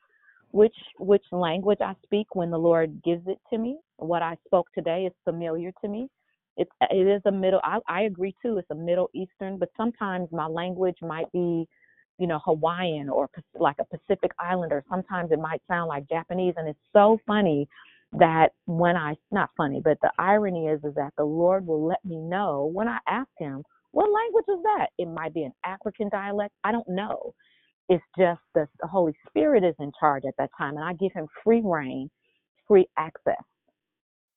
which which language I speak when the Lord gives it to me. What I spoke today is familiar to me. It it is a middle. I, I agree too. It's a Middle Eastern, but sometimes my language might be, you know, Hawaiian or like a Pacific Islander. Sometimes it might sound like Japanese, and it's so funny that when I not funny, but the irony is is that the Lord will let me know when I ask Him what language is that? It might be an African dialect. I don't know. It's just that the Holy Spirit is in charge at that time, and I give Him free rein, free access.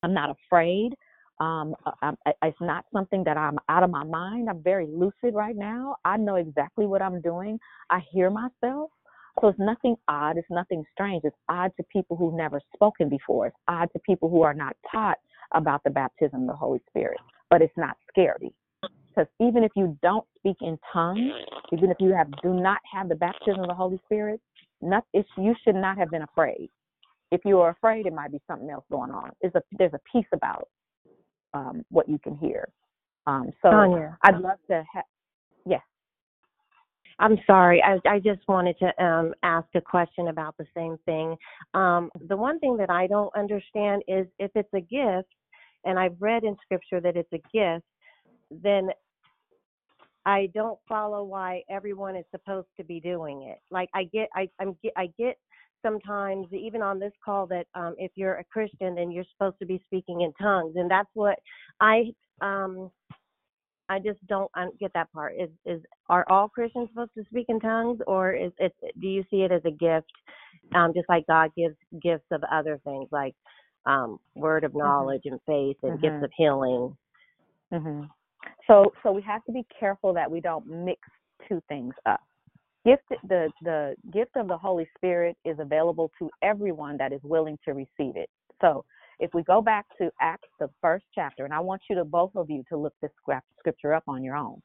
I'm not afraid. Um, I, I, it's not something that I'm out of my mind. I'm very lucid right now. I know exactly what I'm doing. I hear myself. So it's nothing odd. It's nothing strange. It's odd to people who've never spoken before. It's odd to people who are not taught about the baptism of the Holy Spirit. But it's not scary. Because even if you don't speak in tongues, even if you have do not have the baptism of the Holy Spirit, not, it's, you should not have been afraid. If you are afraid, it might be something else going on. There's a there's a piece about um, what you can hear. Um, so Tanya. I'd love to have. Yes. I'm sorry. I, I just wanted to um, ask a question about the same thing. Um, the one thing that I don't understand is if it's a gift, and I've read in scripture that it's a gift, then I don't follow why everyone is supposed to be doing it. Like I get, I, I'm, I get sometimes even on this call that um, if you're a Christian, then you're supposed to be speaking in tongues, and that's what I, um, I just don't un- get that part. Is is are all Christians supposed to speak in tongues, or is it? Do you see it as a gift, um, just like God gives gifts of other things, like um, word of knowledge and faith and gifts Mhm. of healing? hmm So so we have to be careful that we don't mix two things up. Gift the the gift of the Holy Spirit is available to everyone that is willing to receive it. So if we go back to Acts the first chapter, and I want you to both of you to look this scripture up on your own.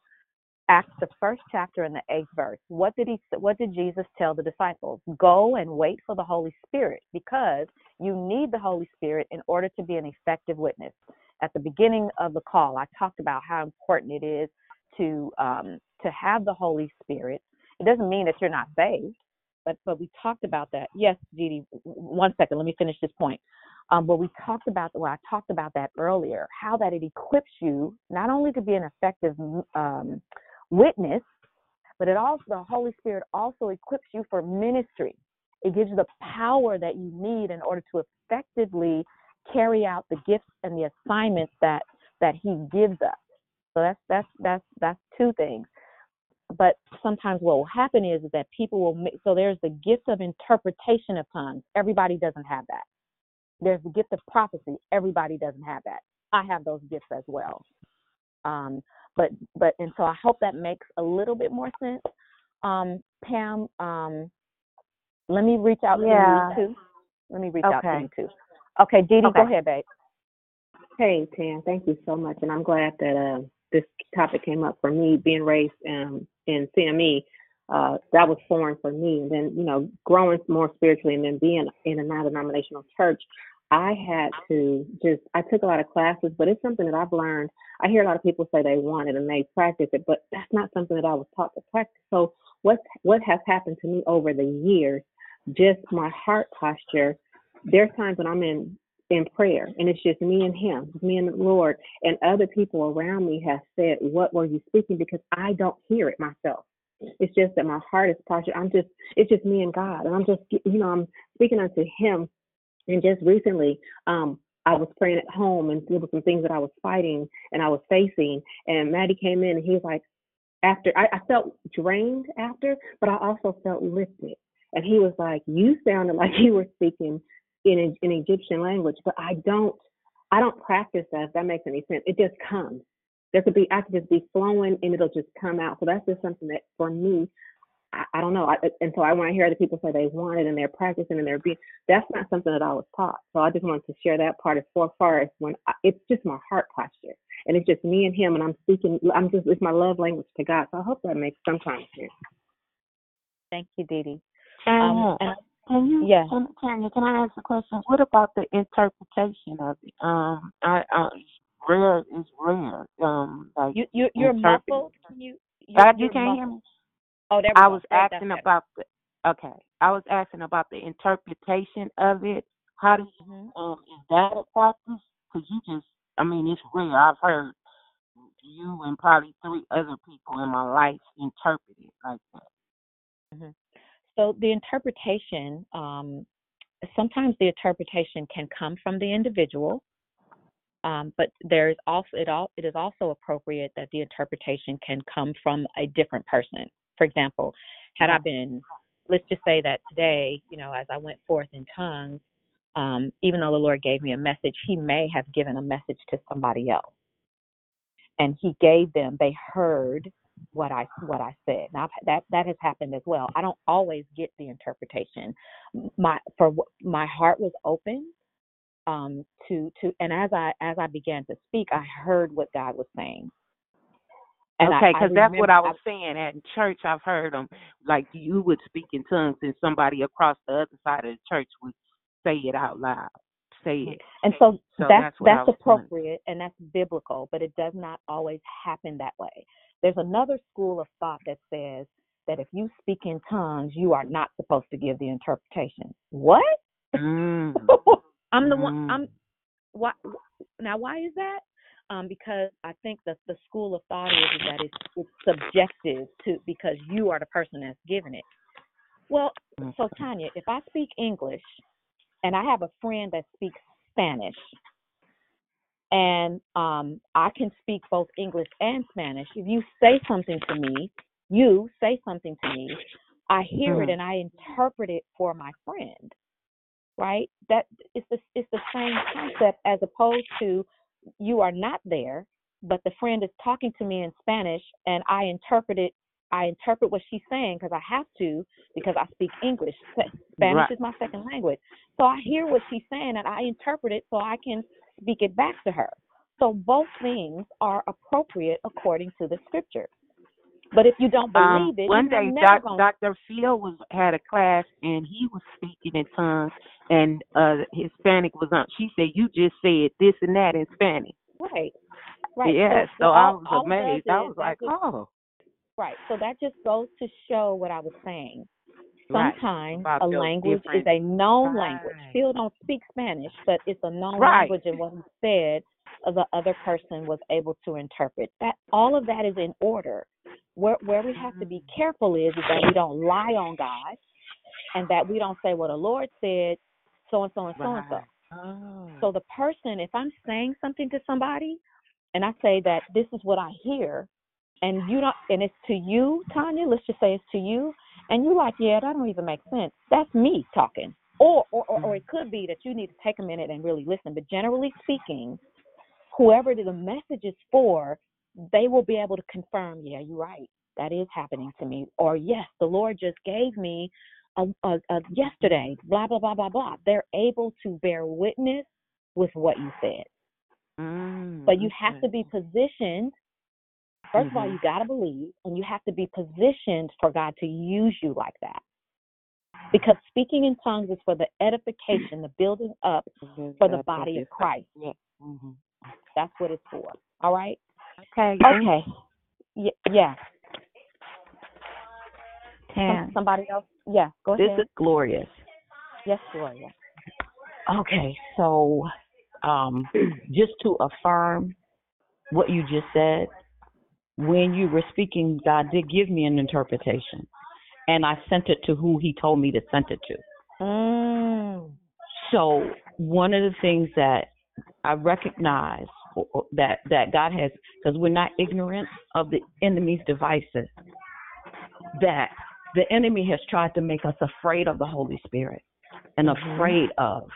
Acts the first chapter and the eighth verse. What did he? What did Jesus tell the disciples? Go and wait for the Holy Spirit because you need the Holy Spirit in order to be an effective witness. At the beginning of the call, I talked about how important it is to um, to have the Holy Spirit. It doesn't mean that you're not saved, but but we talked about that. Yes, Didi. One second. Let me finish this point. Um, but we talked about well, I talked about that earlier. How that it equips you not only to be an effective um, witness, but it also the Holy Spirit also equips you for ministry. It gives you the power that you need in order to effectively carry out the gifts and the assignments that that He gives us. So that's that's that's that's two things. But sometimes what will happen is, is that people will make, so there's the gift of interpretation of tongues. Everybody doesn't have that. There's the gift of prophecy. Everybody doesn't have that. I have those gifts as well. Um, but but and so I hope that makes a little bit more sense. Um, Pam, um, let me reach out Yeah. to you too. Let me reach out to you too. Okay, Dee Dee, go ahead, babe. Hey, Tam, thank you so much. And I'm glad that uh, this topic came up for me, being raised um, in CME. Uh, that was foreign for me. And then, you know, growing more spiritually and then being in a non denominational church, I had to just, I took a lot of classes, but it's something that I've learned. I hear a lot of people say they want it and they practice it, but that's not something that I was taught to practice. So, what, what has happened to me over the years, just my heart posture, there's times when I'm in in prayer and it's just me and him me and the lord and other people around me have said what were you speaking because i don't hear it myself it's just that my heart is postured i'm just it's just me and god and i'm just you know i'm speaking unto him And just recently, um, I was praying at home and there were some things that I was fighting and I was facing. And Maddie came in and he was like, after I, I felt drained after, but I also felt lifted. And he was like, You sounded <laughs> like you were speaking in in Egyptian language, but I don't I don't practice that, if that makes any sense. It just comes. There could be I could just be flowing and it'll just come out. So that's just something that for me I, I don't know. I, and so I want to hear other people say they want it and they're practicing and they're being. That's not something that I was taught. So I just wanted to share that part as far as when I, it's just my heart posture and it's just me and him and I'm speaking. I'm just it's my love language to God. So I hope that makes some kind of sense. Thank you, Dee Dee. Um, and can you, yeah. can, Tanya, can I ask a question? What about the interpretation of it? Um, I, I rare is rare. Um, like you you you're muffled. Can you? you God, you can't hear me. Oh, there I was asking about the. Okay, I was asking about the interpretation of it. How do you, Mhm. um, is that a practice? Because you just, I mean, it's rare. I've heard you and probably three other people in my life interpret it like that. Mhm. So the interpretation, um, sometimes the interpretation can come from the individual, um, but there's also it all it is also appropriate that the interpretation can come from a different person. For example, had I been, let's just say that today, you know, as I went forth in tongues, um, even though the Lord gave me a message, He may have given a message to somebody else, and He gave them. They heard what I what I said. Now that that has happened as well. I don't always get the interpretation. My for my heart was open um to to and as I as I began to speak, I heard what God was saying. And okay, because that's what I was saying at church. I've heard them like you would speak in tongues, and somebody across the other side of the church would say it out loud. Say it. And so, So that's that's that's appropriate and that's biblical, but it does not always happen that way. There's another school of thought that says that if you speak in tongues, you are not supposed to give the interpretation. What? Mm. <laughs> I'm the one. I'm why now? Why is that? Um, because I think that the school of thought is, is that it's, it's subjective to because you are the person that's giving it. Well, so Tanya, if I speak English and I have a friend that speaks Spanish, and um, I can speak both English and Spanish. If you say something to me, you say something to me, I hear it Mhm. and I interpret it for my friend. Right? That it's the it's the same concept as opposed to you are not there, but the friend is talking to me in Spanish and I interpret it. I interpret what she's saying because I have to because I speak English. Sp- Spanish Right. is my second language. So I hear what she's saying and I interpret it so I can speak it back to her. So both things are appropriate according to the scripture. But if you don't Um, believe it, one day, doc, gonna Dr. Phil was had a class and he was speaking in tongues, and uh Hispanic was on. She said, "You just said this and that in Spanish." right, right. Yeah, so, so I all- was all it does amazed. I was like, just- "Oh, Right. So that just goes to show what I was saying. Right. Sometimes About a language is a known language. Right. Phil don't speak Spanish, but it's a known Right. language, and what he said, the other person was able to interpret. That all of that is in order. Where where we have to be Mm. careful is, is that we don't lie on God, and that we don't say, "Well, the Lord said so and so and so and so." Oh. So the person, if I'm saying something to somebody, and I say that this is what I hear, and you don't, and it's to you, Tanya. Let's just say it's to you, and you're like, yeah, that don't even make sense. That's me talking. Or, or, or, or it could be that you need to take a minute and really listen. But generally speaking, whoever the message is for, they will be able to confirm, yeah, you're right. That is happening to me. Or yes, the Lord just gave me a, a, a yesterday. Blah blah blah blah blah. They're able to bear witness with what you said. Mm, But you have to be positioned. 1st of all, you got to believe, and you have to be positioned for God to use you like that. Because speaking in tongues is for the edification, the building up for the body of Christ. Yeah. hmm That's what it's for. All right? Okay. Okay. Y- yeah. Some- somebody else? Yeah, go ahead. this is glorious. yes, Gloria. Okay, so um, <clears throat> just to affirm what you just said, when you were speaking, God did give me an interpretation, and I sent it to who He told me to send it to. Mm. So one of the things that I recognize that that God has, because we're not ignorant of the enemy's devices, that the enemy has tried to make us afraid of the Holy Spirit and Mhm. afraid of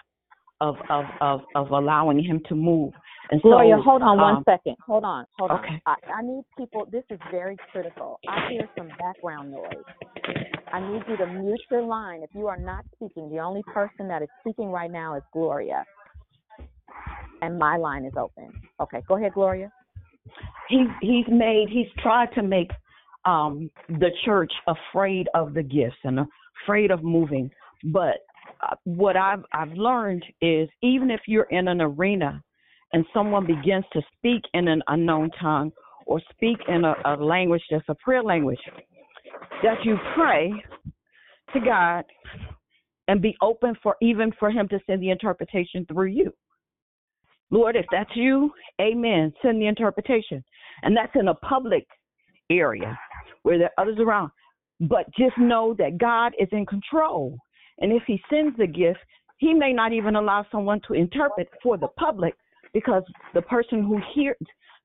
of of of of allowing Him to move. And Gloria, so, hold on one um, second. Hold on, hold on. Okay. I, I need people. This is very critical. I hear some background noise. I need you to mute your line if you are not speaking. The only person that is speaking right now is Gloria, and my line is open. Okay, go ahead, Gloria. he's he's made he's tried to make um the church afraid of the gifts and afraid of moving but what i've i've learned is even if you're in an arena and someone begins to speak in an unknown tongue or speak in a, a language that's a prayer language that you pray to god and be open for even for him to send the interpretation through you Lord, if that's you, amen. Send the interpretation. And that's in a public area where there are others around. But just know that God is in control. And if He sends the gift, He may not even allow someone to interpret for the public because the person who hears,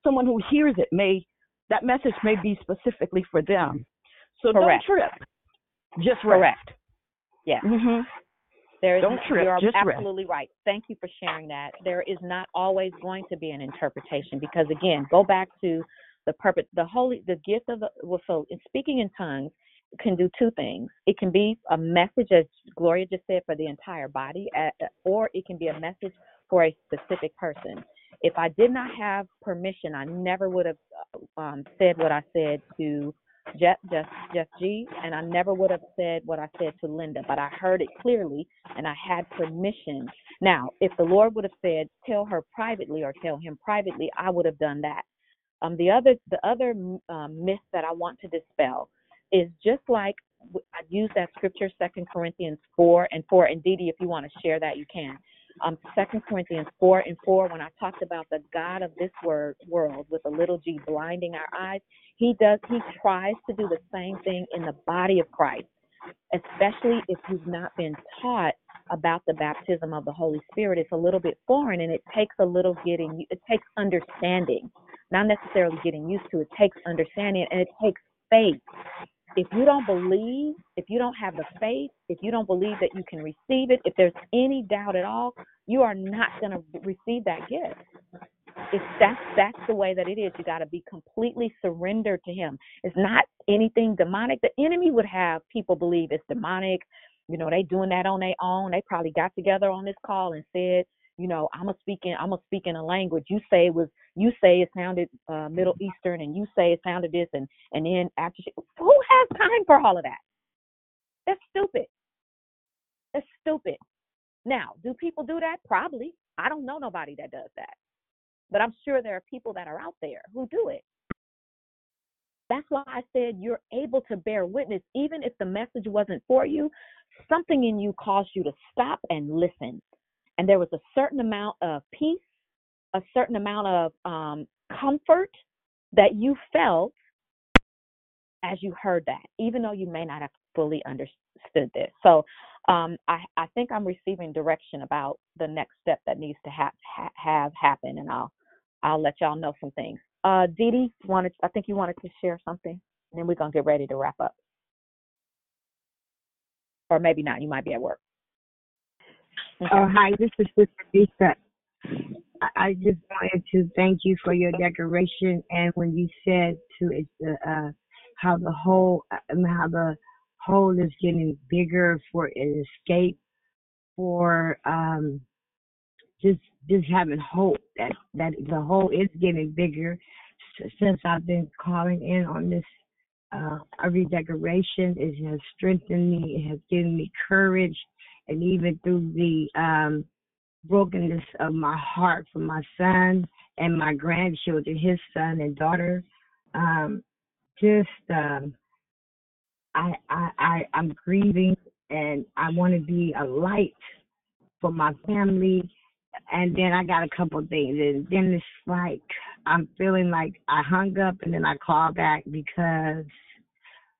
someone who hears it may, that message may be specifically for them. So Correct. don't trip. Just Correct. rest. Yes. hmm There is Don't trip, You're just rest. absolutely right. Thank you for sharing that. There is not always going to be an interpretation because again, go back to the purpose. The holy, the gift of the well, so in speaking in tongues can do two things. It can be a message, as Gloria just said, for the entire body, uh, or it can be a message for a specific person. If I did not have permission, I never would have um, said what I said to Jeff, Jeff, Jeff G, and I never would have said what I said to Linda, but I heard it clearly and I had permission. Now, if the Lord would have said, tell her privately or tell him privately, I would have done that. Um, the other, the other um, myth that I want to dispel is just like I use that scripture, Second Corinthians four and four. And Dee Dee, if you want to share that, you can. Um, Second Corinthians four and four, when I talked about the God of this word, world with a little g blinding our eyes, he does. He tries to do the same thing in the body of Christ, especially if you've not been taught about the baptism of the Holy Spirit. It's a little bit foreign, and it takes a little getting. It takes understanding, not necessarily getting used to. It takes understanding, and it takes faith. If you don't believe, if you don't have the faith, if you don't believe that you can receive it, if there's any doubt at all, you are not going to receive that gift. It's that's that's the way that it is. You got to be completely surrendered to Him. It's not anything demonic. The enemy would have people believe it's demonic. You know, they doing that on their own. They probably got together on this call and said, you know, I'm a speaking, I'm a speaking a language. You say it was, you say it sounded uh, Middle Eastern, and you say it sounded this, and and then after, she, who has time for all of that? That's stupid. That's stupid. Now, do people do that? Probably. I don't know nobody that does that, but I'm sure there are people that are out there who do it. That's why I said you're able to bear witness, even if the message wasn't for you. Something in you caused you to stop and listen and there was a certain amount of peace, a certain amount of um, comfort that you felt as you heard that, even though you may not have fully understood this. So um, I, I think I'm receiving direction about the next step that needs to ha- ha- have happen, and I'll I'll let y'all know some things. Uh, Dee wanted, I think you wanted to share something, and then we're gonna get ready to wrap up, or maybe not. You might be at work. Oh, hi, this is Sister Lisa. I- just wanted to thank you for your decoration and when you said to uh, how the whole, uh, how the hole is getting bigger for an escape, for um, just just having hope that that the hole is getting bigger. Since I've been calling in on this uh, redecoration, it has strengthened me. It has given me courage and even through the um, brokenness of my heart for my son and my grandchildren, his son and daughter, um, just um, I, I I I'm grieving and I want to be a light for my family. And then I got a couple of things, and then it's like I'm feeling like I hung up and then I call back because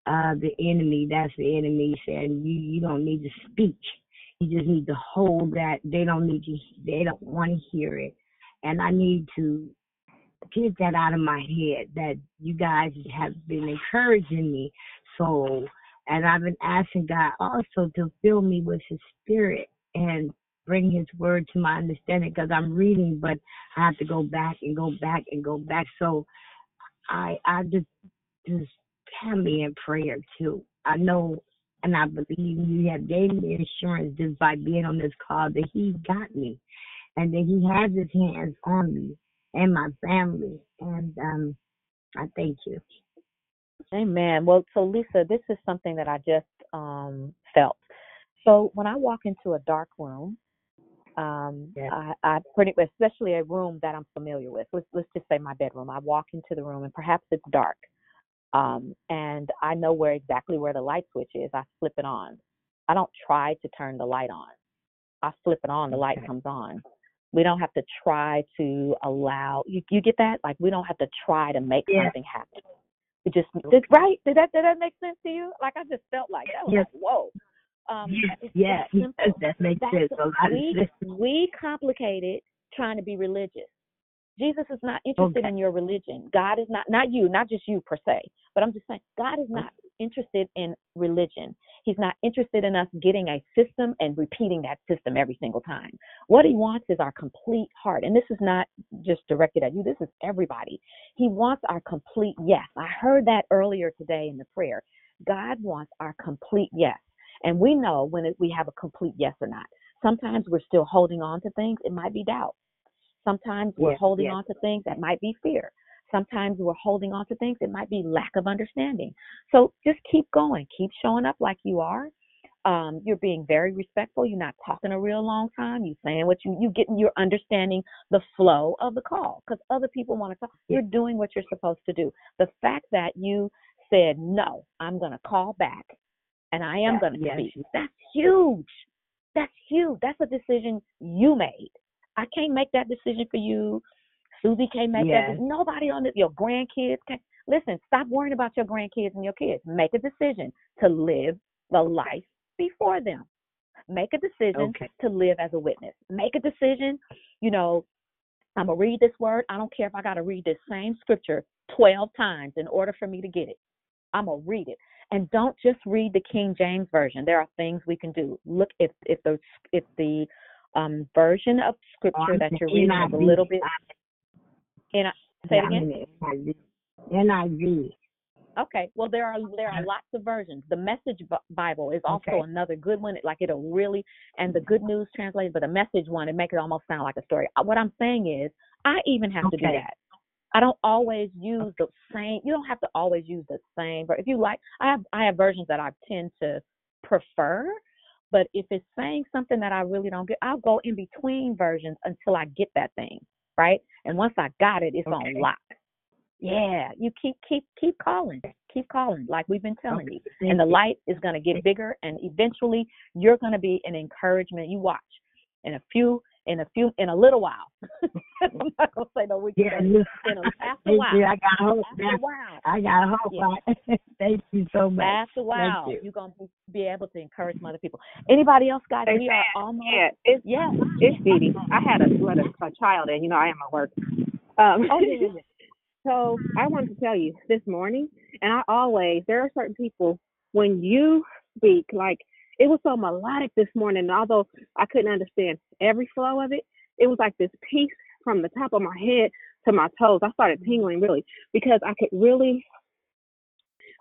uh the enemy, that's the enemy saying you you don't need to speak you just need to hold that. They don't need to. They don't want to hear it, and I need to get that out of my head. That you guys have been encouraging me. So, and I've been asking God also to fill me with His Spirit and bring His Word to my understanding. Because I'm reading, but I have to go back and go back and go back. So, I I just just have me in prayer too. I know and I believe you have gave me assurance just by being on this call that he got me and that he has his hands on me and my family. And um I thank you. Amen. Well, so Lisa, this is something that I just um felt. So when I walk into a dark room, um, Yeah. I, I pretty, especially a room that I'm familiar with. Let's let's just say my bedroom. I walk into the room and perhaps it's dark, um, and I know where exactly where the light switch is. I flip it on. I don't try to turn the light on. I flip it on. The light Okay. comes on. We don't have to try to allow. You you get that? Like we don't have to try to make Yeah. something happen. We just did right. Did that did that make sense to you? Like I just felt like that was Yes. like whoa. Um, Yes, yes, that yes, that makes That's sense. A lot of we sense. we complicate it trying to be religious. Jesus is not oh, interested Okay. in your religion. God is not not you, not just you per se, but I'm just saying God is oh. not interested in religion. He's not interested in us getting a system and repeating that system every single time. What he wants is our complete heart. And this is not just directed at you. This is everybody. He wants our complete yes. I heard that earlier today in the prayer. God wants our complete yes. And we know when we have a complete yes or not. Sometimes we're still holding on to things. It might be doubt. Sometimes we're Yes, holding yes. on to things that might be fear. Sometimes we're holding on to things it might be lack of understanding. So just keep going. Keep showing up like you are. Um, you're being very respectful. You're not talking a real long time. You're saying what you you getting. You're understanding the flow of the call because other people want to talk. You're doing what you're supposed to do. The fact that you said no, I'm going to call back, and I am Yeah, going to yes, speak. That's huge. That's huge. That's a decision you made. I can't make that decision for you. Susie can't make that. Yes. de- Nobody on this. Your grandkids can. Listen, stop worrying about your grandkids and your kids. Make a decision to live the life before them. Make a decision Okay. to live as a witness. Make a decision. You know, I'm gonna read this word. I don't care if I gotta read this same scripture 12 times in order for me to get it. I'm gonna read it. And don't just read the King James version. There are things we can do. Look if if the if the um version of scripture that you're reading a little bit in say it again. NIV. Okay. Well, there are there are lots of versions. The Message Bible is also Okay. another good one. Like it'll really and the Good News translated, but the Message one it make it almost sound like a story. Uh, What I'm saying is, I even have to do that. I don't always use the same. You don't have to always use the same. But if you like, I have I have versions that I tend to prefer. But if it's saying something that I really don't get, I'll go in between versions until I get that thing right. And once I got it, it's Okay. on lock. Yeah, you keep keep keep calling, keep calling, like we've been telling Okay. you. And the light is going to get bigger, and eventually you're going to be an encouragement. You watch in a few, in a few, in a little while. <laughs> I'm not going to say no weeks. Yeah, you- in a, after a Thank while, you. I got hope after now. a while, I got hope. Yeah. <laughs> Thank you so much. after a while, Thank you. you're going to be able to encourage other people. Anybody else, guys? Hey, We are almost. Yeah, it's Yeah. it's Dee Dee. I had to let a, a child in. You know, I am at work. Um, Oh yeah, yeah, <laughs> yeah. so I wanted to tell you this morning, and I always there are certain people when you speak, like it was so melodic this morning. And although I couldn't understand every flow of it, it was like this peace from the top of my head to my toes. I started tingling really because I could really,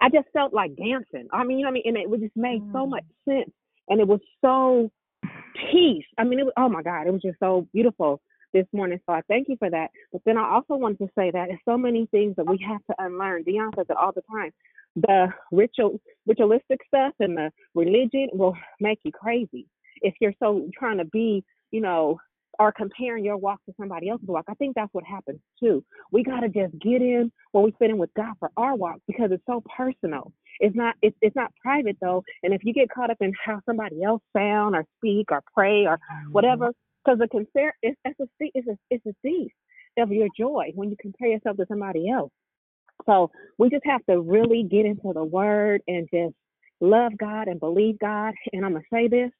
I just felt like dancing. I mean, you know what I mean, and it just made so mm. much sense, and it was so peace. I mean, it was, oh my God, it was just so beautiful this morning. So I thank you for that. But then I also wanted to say that there's so many things that we have to unlearn. Dion says it all the time. The ritual, ritualistic stuff and the religion will make you crazy if you're so trying to be, you know, or comparing your walk to somebody else's walk. I think that's what happens too. We got to just get in where we fit in with God for our walk because it's so personal. It's not it's it's not private though. And if you get caught up in how somebody else sound or speak or pray or mm-hmm. whatever, because the compare it's, it's a it's a it's a thief of your joy when you compare yourself to somebody else. So we just have to really get into the word and just love God and believe God. And I'm gonna say this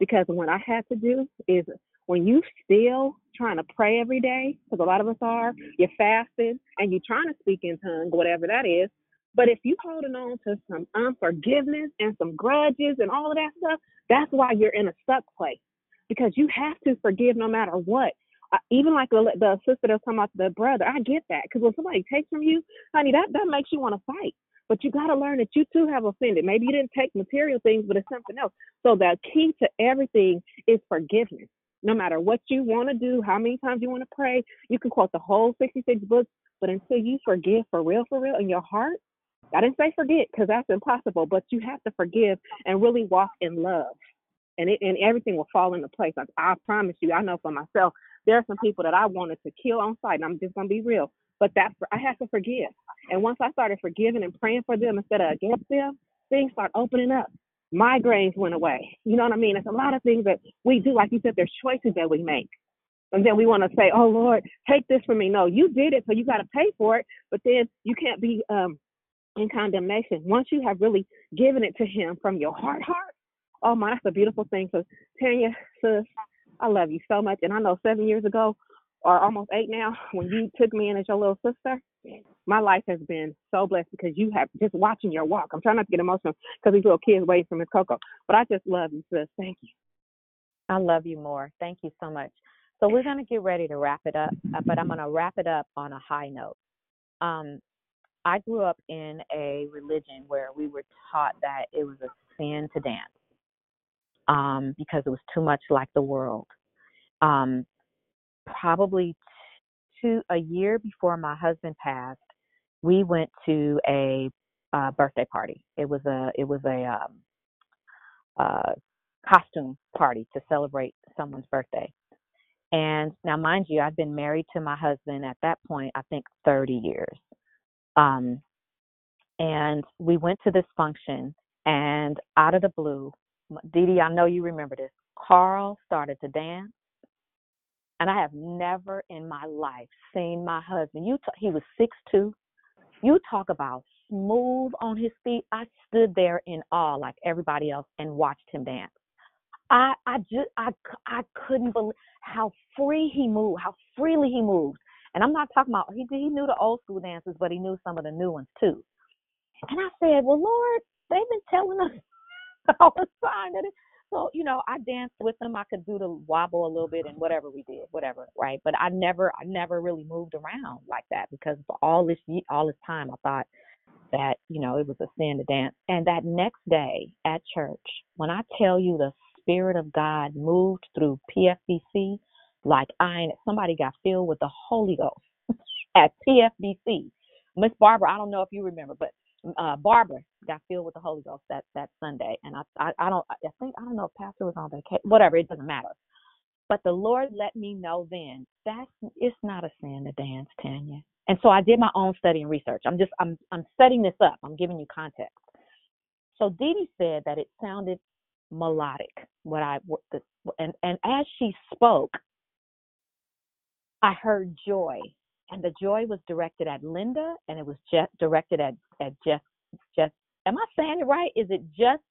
Because what I had to do is when you still trying to pray every day, because a lot of us are, you're fasting and you're trying to speak in tongues, whatever that is. But if you're holding on to some unforgiveness and some grudges and all of that stuff, that's why you're in a stuck place. Because you have to forgive no matter what. Even like the, the sister that's talking about the brother, I get that. Because when somebody takes from you, honey, that, that makes you want to fight. But you got to learn that you too have offended. Maybe you didn't take material things, but it's something else. So the key to everything is forgiveness. No matter what you want to do, how many times you want to pray, you can quote the whole 66 books, but until you forgive for real, for real in your heart, I didn't say forget because that's impossible, but you have to forgive and really walk in love. And it, and everything will fall into place. I, I promise you, I know for myself, there are some people that I wanted to kill on sight, and I'm just gonna be real. But that's I have to forgive. And once I started forgiving and praying for them instead of against them, things start opening up. Migraines went away. You know what I mean? It's a lot of things that we do. Like you said, there's choices that we make. And then we want to say, oh, Lord, take this from me. No, you did it, so you got to pay for it. But then you can't be um, in condemnation. Once you have really given it to Him from your heart, heart, oh, my, that's a beautiful thing. So, Tanya, sis, I love you so much. And I know seven years ago, or almost eight now, <laughs> when you took me in as your little sister, my life has been so blessed because you have just watching your walk. I'm trying not to get emotional because these little kids wait for Miss Coco, but I just love you, sis. Thank you. I love you more. Thank you so much. So we're going to get ready to wrap it up, uh, but I'm going to wrap it up on a high note. Um, I grew up in a religion where we were taught that it was a sin to dance um, because it was too much like the world. Um, probably two a year before my husband passed, we went to a uh, birthday party. It was a it was a um, uh, costume party to celebrate someone's birthday. And now, mind you, I've been married to my husband at that point, I think 30 years. Um, and we went to this function, and out of the blue, Dee Dee, I know you remember this. Carl started to dance, and I have never in my life seen my husband. You, t- he was six two. You talk about smooth on his feet. I stood there in awe, like everybody else, and watched him dance. I, I just, I, I couldn't believe how free he moved, how freely he moved. And I'm not talking about he, he knew the old school dances, but he knew some of the new ones too. And I said, well, Lord, they've been telling us all the time that it, so, you know, I danced with them. I could do the wobble a little bit and mm-hmm. whatever we did, whatever, right? But I never, I never really moved around like that because for all this, all this time, I thought that, you know, it was a sin to dance. And that next day at church, when I tell you the Spirit of God moved through PFBC, like I, somebody got filled with the Holy Ghost <laughs> at PFBC. Miss Barbara, I don't know if you remember, but uh, Barbara got filled with the Holy Ghost that that Sunday, and I, I I don't I think I don't know if Pastor was on vacation, whatever. It doesn't matter. But the Lord let me know then that it's not a sin to dance, Tanya. And so I did my own study and research. I'm just I'm I'm setting this up. I'm giving you context. So Dee Dee said that it sounded melodic. What I and and as she spoke, I heard joy and the joy was directed at Linda, and it was just directed at at Jeff. Jeff, am I saying it right? Is it just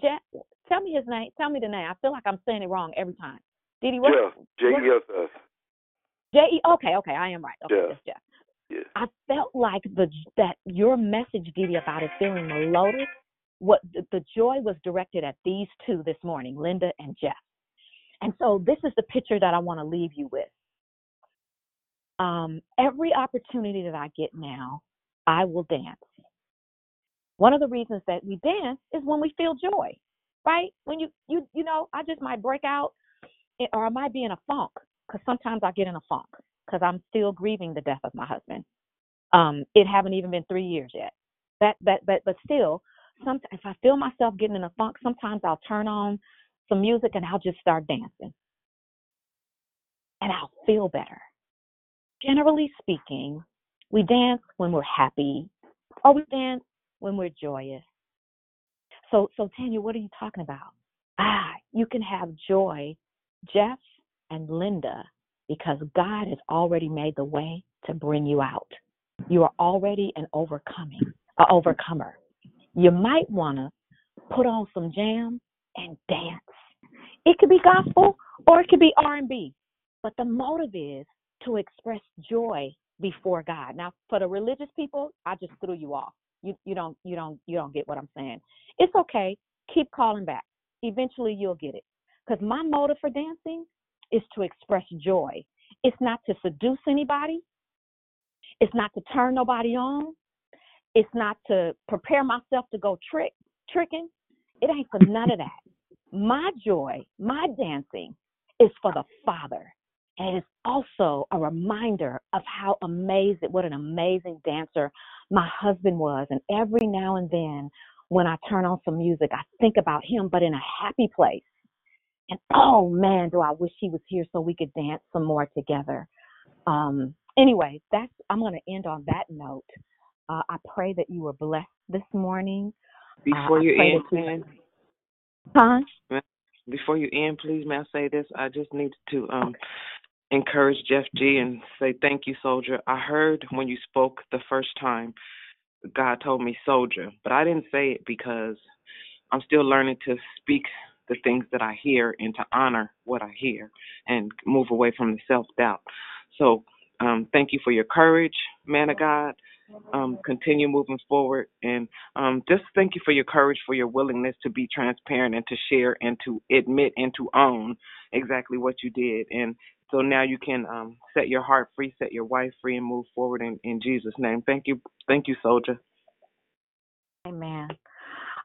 Jeff? Tell me his name. Tell me the name. I feel like I'm saying it wrong every time. Did he? Jeff. J E F F. J E. Okay, okay, I am right. Okay, Jeff. that's Jeff. Yeah. I felt like the that your message, Dee, about it feeling melodic. What the, the joy was directed at these two this morning, Linda and Jeff. And so this is the picture that I want to leave you with um, every opportunity that I get now, I will dance. One of the reasons that we dance is when we feel joy, right? When you you you know, I just might break out, eh, or I might be in a funk because sometimes I get in a funk because I'm still grieving the death of my husband. Um, it haven't even been three years yet. That that but but still, sometimes if I feel myself getting in a funk, sometimes I'll turn on some music and I'll just start dancing, and I'll feel better generally speaking, we dance when we're happy or we dance when we're joyous. So, so Tanya, what are you talking about? Ah, you can have joy, Jeff and Linda, because God has already made the way to bring you out. You are already an overcoming, an overcomer. You might want to put on some jam and dance It could be gospel or it could be R&B. But the motive is to express joy before God. Now, for the religious people, I just threw you off. You you don't you don't you don't get what I'm saying. It's okay. Keep calling back. Eventually you'll get it. Cuz my motive for dancing is to express joy. It's not to seduce anybody. It's not to turn nobody on. It's not to prepare myself to go trick tricking. It ain't for none of that. My joy, my dancing is for the Father. And it's also a reminder of how amazing, what an amazing dancer my husband was. And every now and then, when I turn on some music, I think about him, but in a happy place. And oh man, do I wish he was here so we could dance some more together. Um, anyway, that's I'm going to end on that note. Uh, I pray that you were blessed this morning. Before uh, you end, man, Huh? before you end, please, may I say this? I just need to um encourage Jeff G and say thank you, soldier. I heard when you spoke the first time, God told me soldier, but I didn't say it because I'm still learning to speak the things that I hear and to honor what I hear and move away from the self doubt. So, um, thank you for your courage, man of God. Um, continue moving forward and um, just thank you for your courage, for your willingness to be transparent and to share and to admit and to own exactly what you did. And so now you can um, set your heart free, set your wife free, and move forward in, in Jesus' name. Thank you, thank you, soldier. Amen.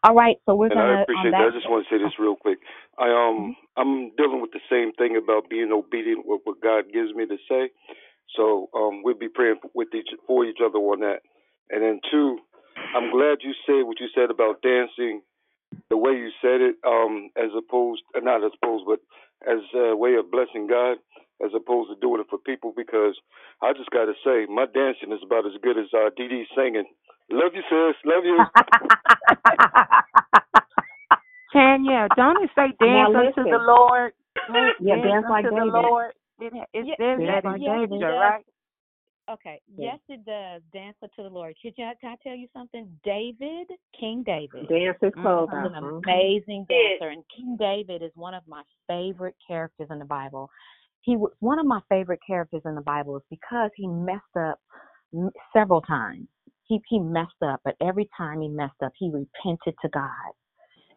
All right, so we're And gonna I appreciate that. that. I just want to say this real quick. I um I'm dealing with the same thing about being obedient with what God gives me to say. So um we'll be praying with each for each other on that. And then two, I'm glad you said what you said about dancing the way you said it, um, as opposed uh, not as opposed, but as a way of blessing God, as opposed to doing it for people. Because I just got to say, my dancing is about as good as uh, Dee Dee singing. Love you, sis. Love you. <laughs> Tanya, don't it say Now dance unto the Lord? Dance Yeah, dance like unto the Lord. It, it Ye- says yes, that yes, it David, does. right? Okay. Yeah. Yes, it does. Dance unto the Lord. Can, you, can I tell you something? David, King David, Dance his clothes was out. an Mhm. amazing dancer, and King David is one of my favorite characters in the Bible. He was one of my favorite characters in the Bible is because he messed up several times. He he messed up, but every time he messed up, he repented to God.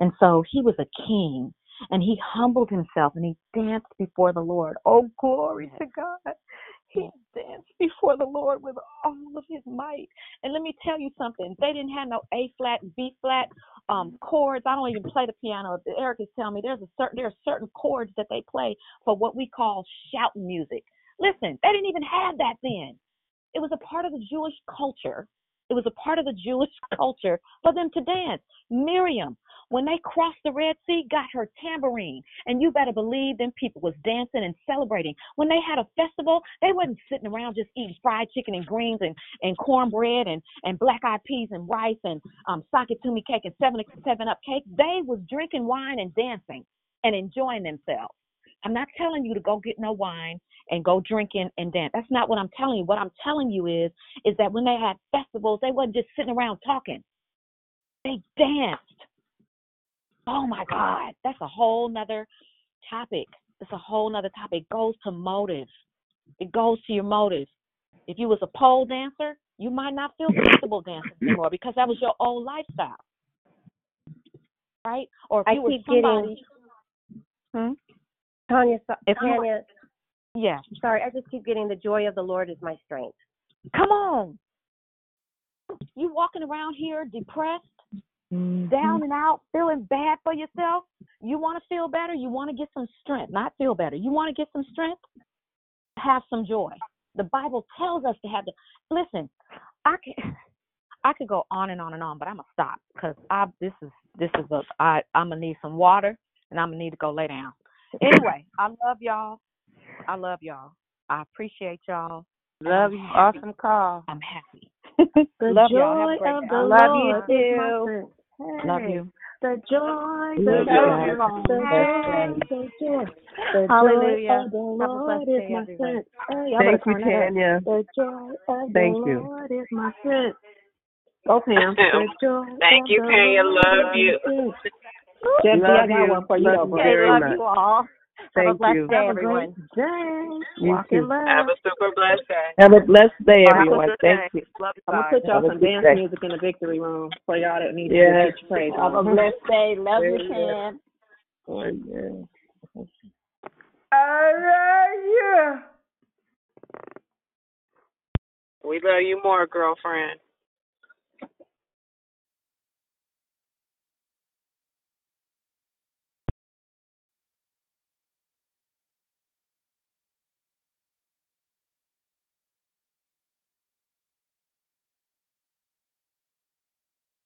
And so he was a king and he humbled himself and he danced before the Lord. Oh, glory to God. He danced before the Lord with all of his might. And let me tell you something. They didn't have no A flat, B flat um chords. I don't even play the piano. Eric is telling me there's a certain there are certain chords that they play for what we call shout music. Listen, they didn't even have that then. It was a part of the Jewish culture. It was a part of the Jewish <laughs> culture for them to dance. Miriam, when they crossed the Red Sea, got her tambourine. And you better believe them people was dancing and celebrating. When they had a festival, they wasn't sitting around just eating fried chicken and greens and, and cornbread and, and black eyed peas and rice and um sock-it-to-me cake and seven seven up cake. They was drinking wine and dancing and enjoying themselves. I'm not telling you to go get no wine and go drinking and dance. That's not what I'm telling you. What I'm telling you is is that when they had festivals, they wasn't just sitting around talking. They danced. Oh my God. That's a whole nother topic. It's a whole nother topic. It goes to motive. It goes to your motive. If you was a pole dancer, you might not feel <laughs> comfortable dancing anymore because that was your old lifestyle. Right? Or if I you were keep getting- somebody Hmm? Tanya, so, If you- Tanya, Yeah. sorry, I just keep getting the joy of the Lord is my strength. Come on. You walking around here depressed, down mm-hmm. and out, feeling bad for yourself. You want to feel better. You want to get some strength, not feel better. You want to get some strength. Have some joy. The Bible tells us to have the. Listen, I can. I could go on and on and on, but I'm gonna stop because I this is this is a I I'm gonna need some water and I'm gonna need to go lay down. Anyway, <laughs> I love y'all. I love y'all. I appreciate y'all. Love you. Awesome call. I'm happy. The <laughs> love y'all. Have a joy great of day. the I love you Lord is my too. Strength. Love you. The joy, Love the you. joy, the joy, the joy, the Hallelujah. joy of the Have a blessed Lord is day, my everyone. strength. Hey, y'all better Thank you, turn that up. Tanya. The joy of Thank the you. Lord is my strength. Oh, Go, Pam. The joy Thank of you, the Tanya. Lord Love is you. my strength. Jeff, Love I got you. one for you, Love though, you bro. Okay, very love much. you all. <laughs> Have a Thank blessed you. day, Have everyone. great day. You Walk in too. love. Have a super blessed day. Have a blessed day, Have everyone. good Thank day. you. Love you I'm gonna put y'all Have some dance day. music in the victory room for y'all that need Yes. to get your praise Have a <laughs> blessed day. Love you, Very Oh, yeah. I love you. We love you more, girlfriend.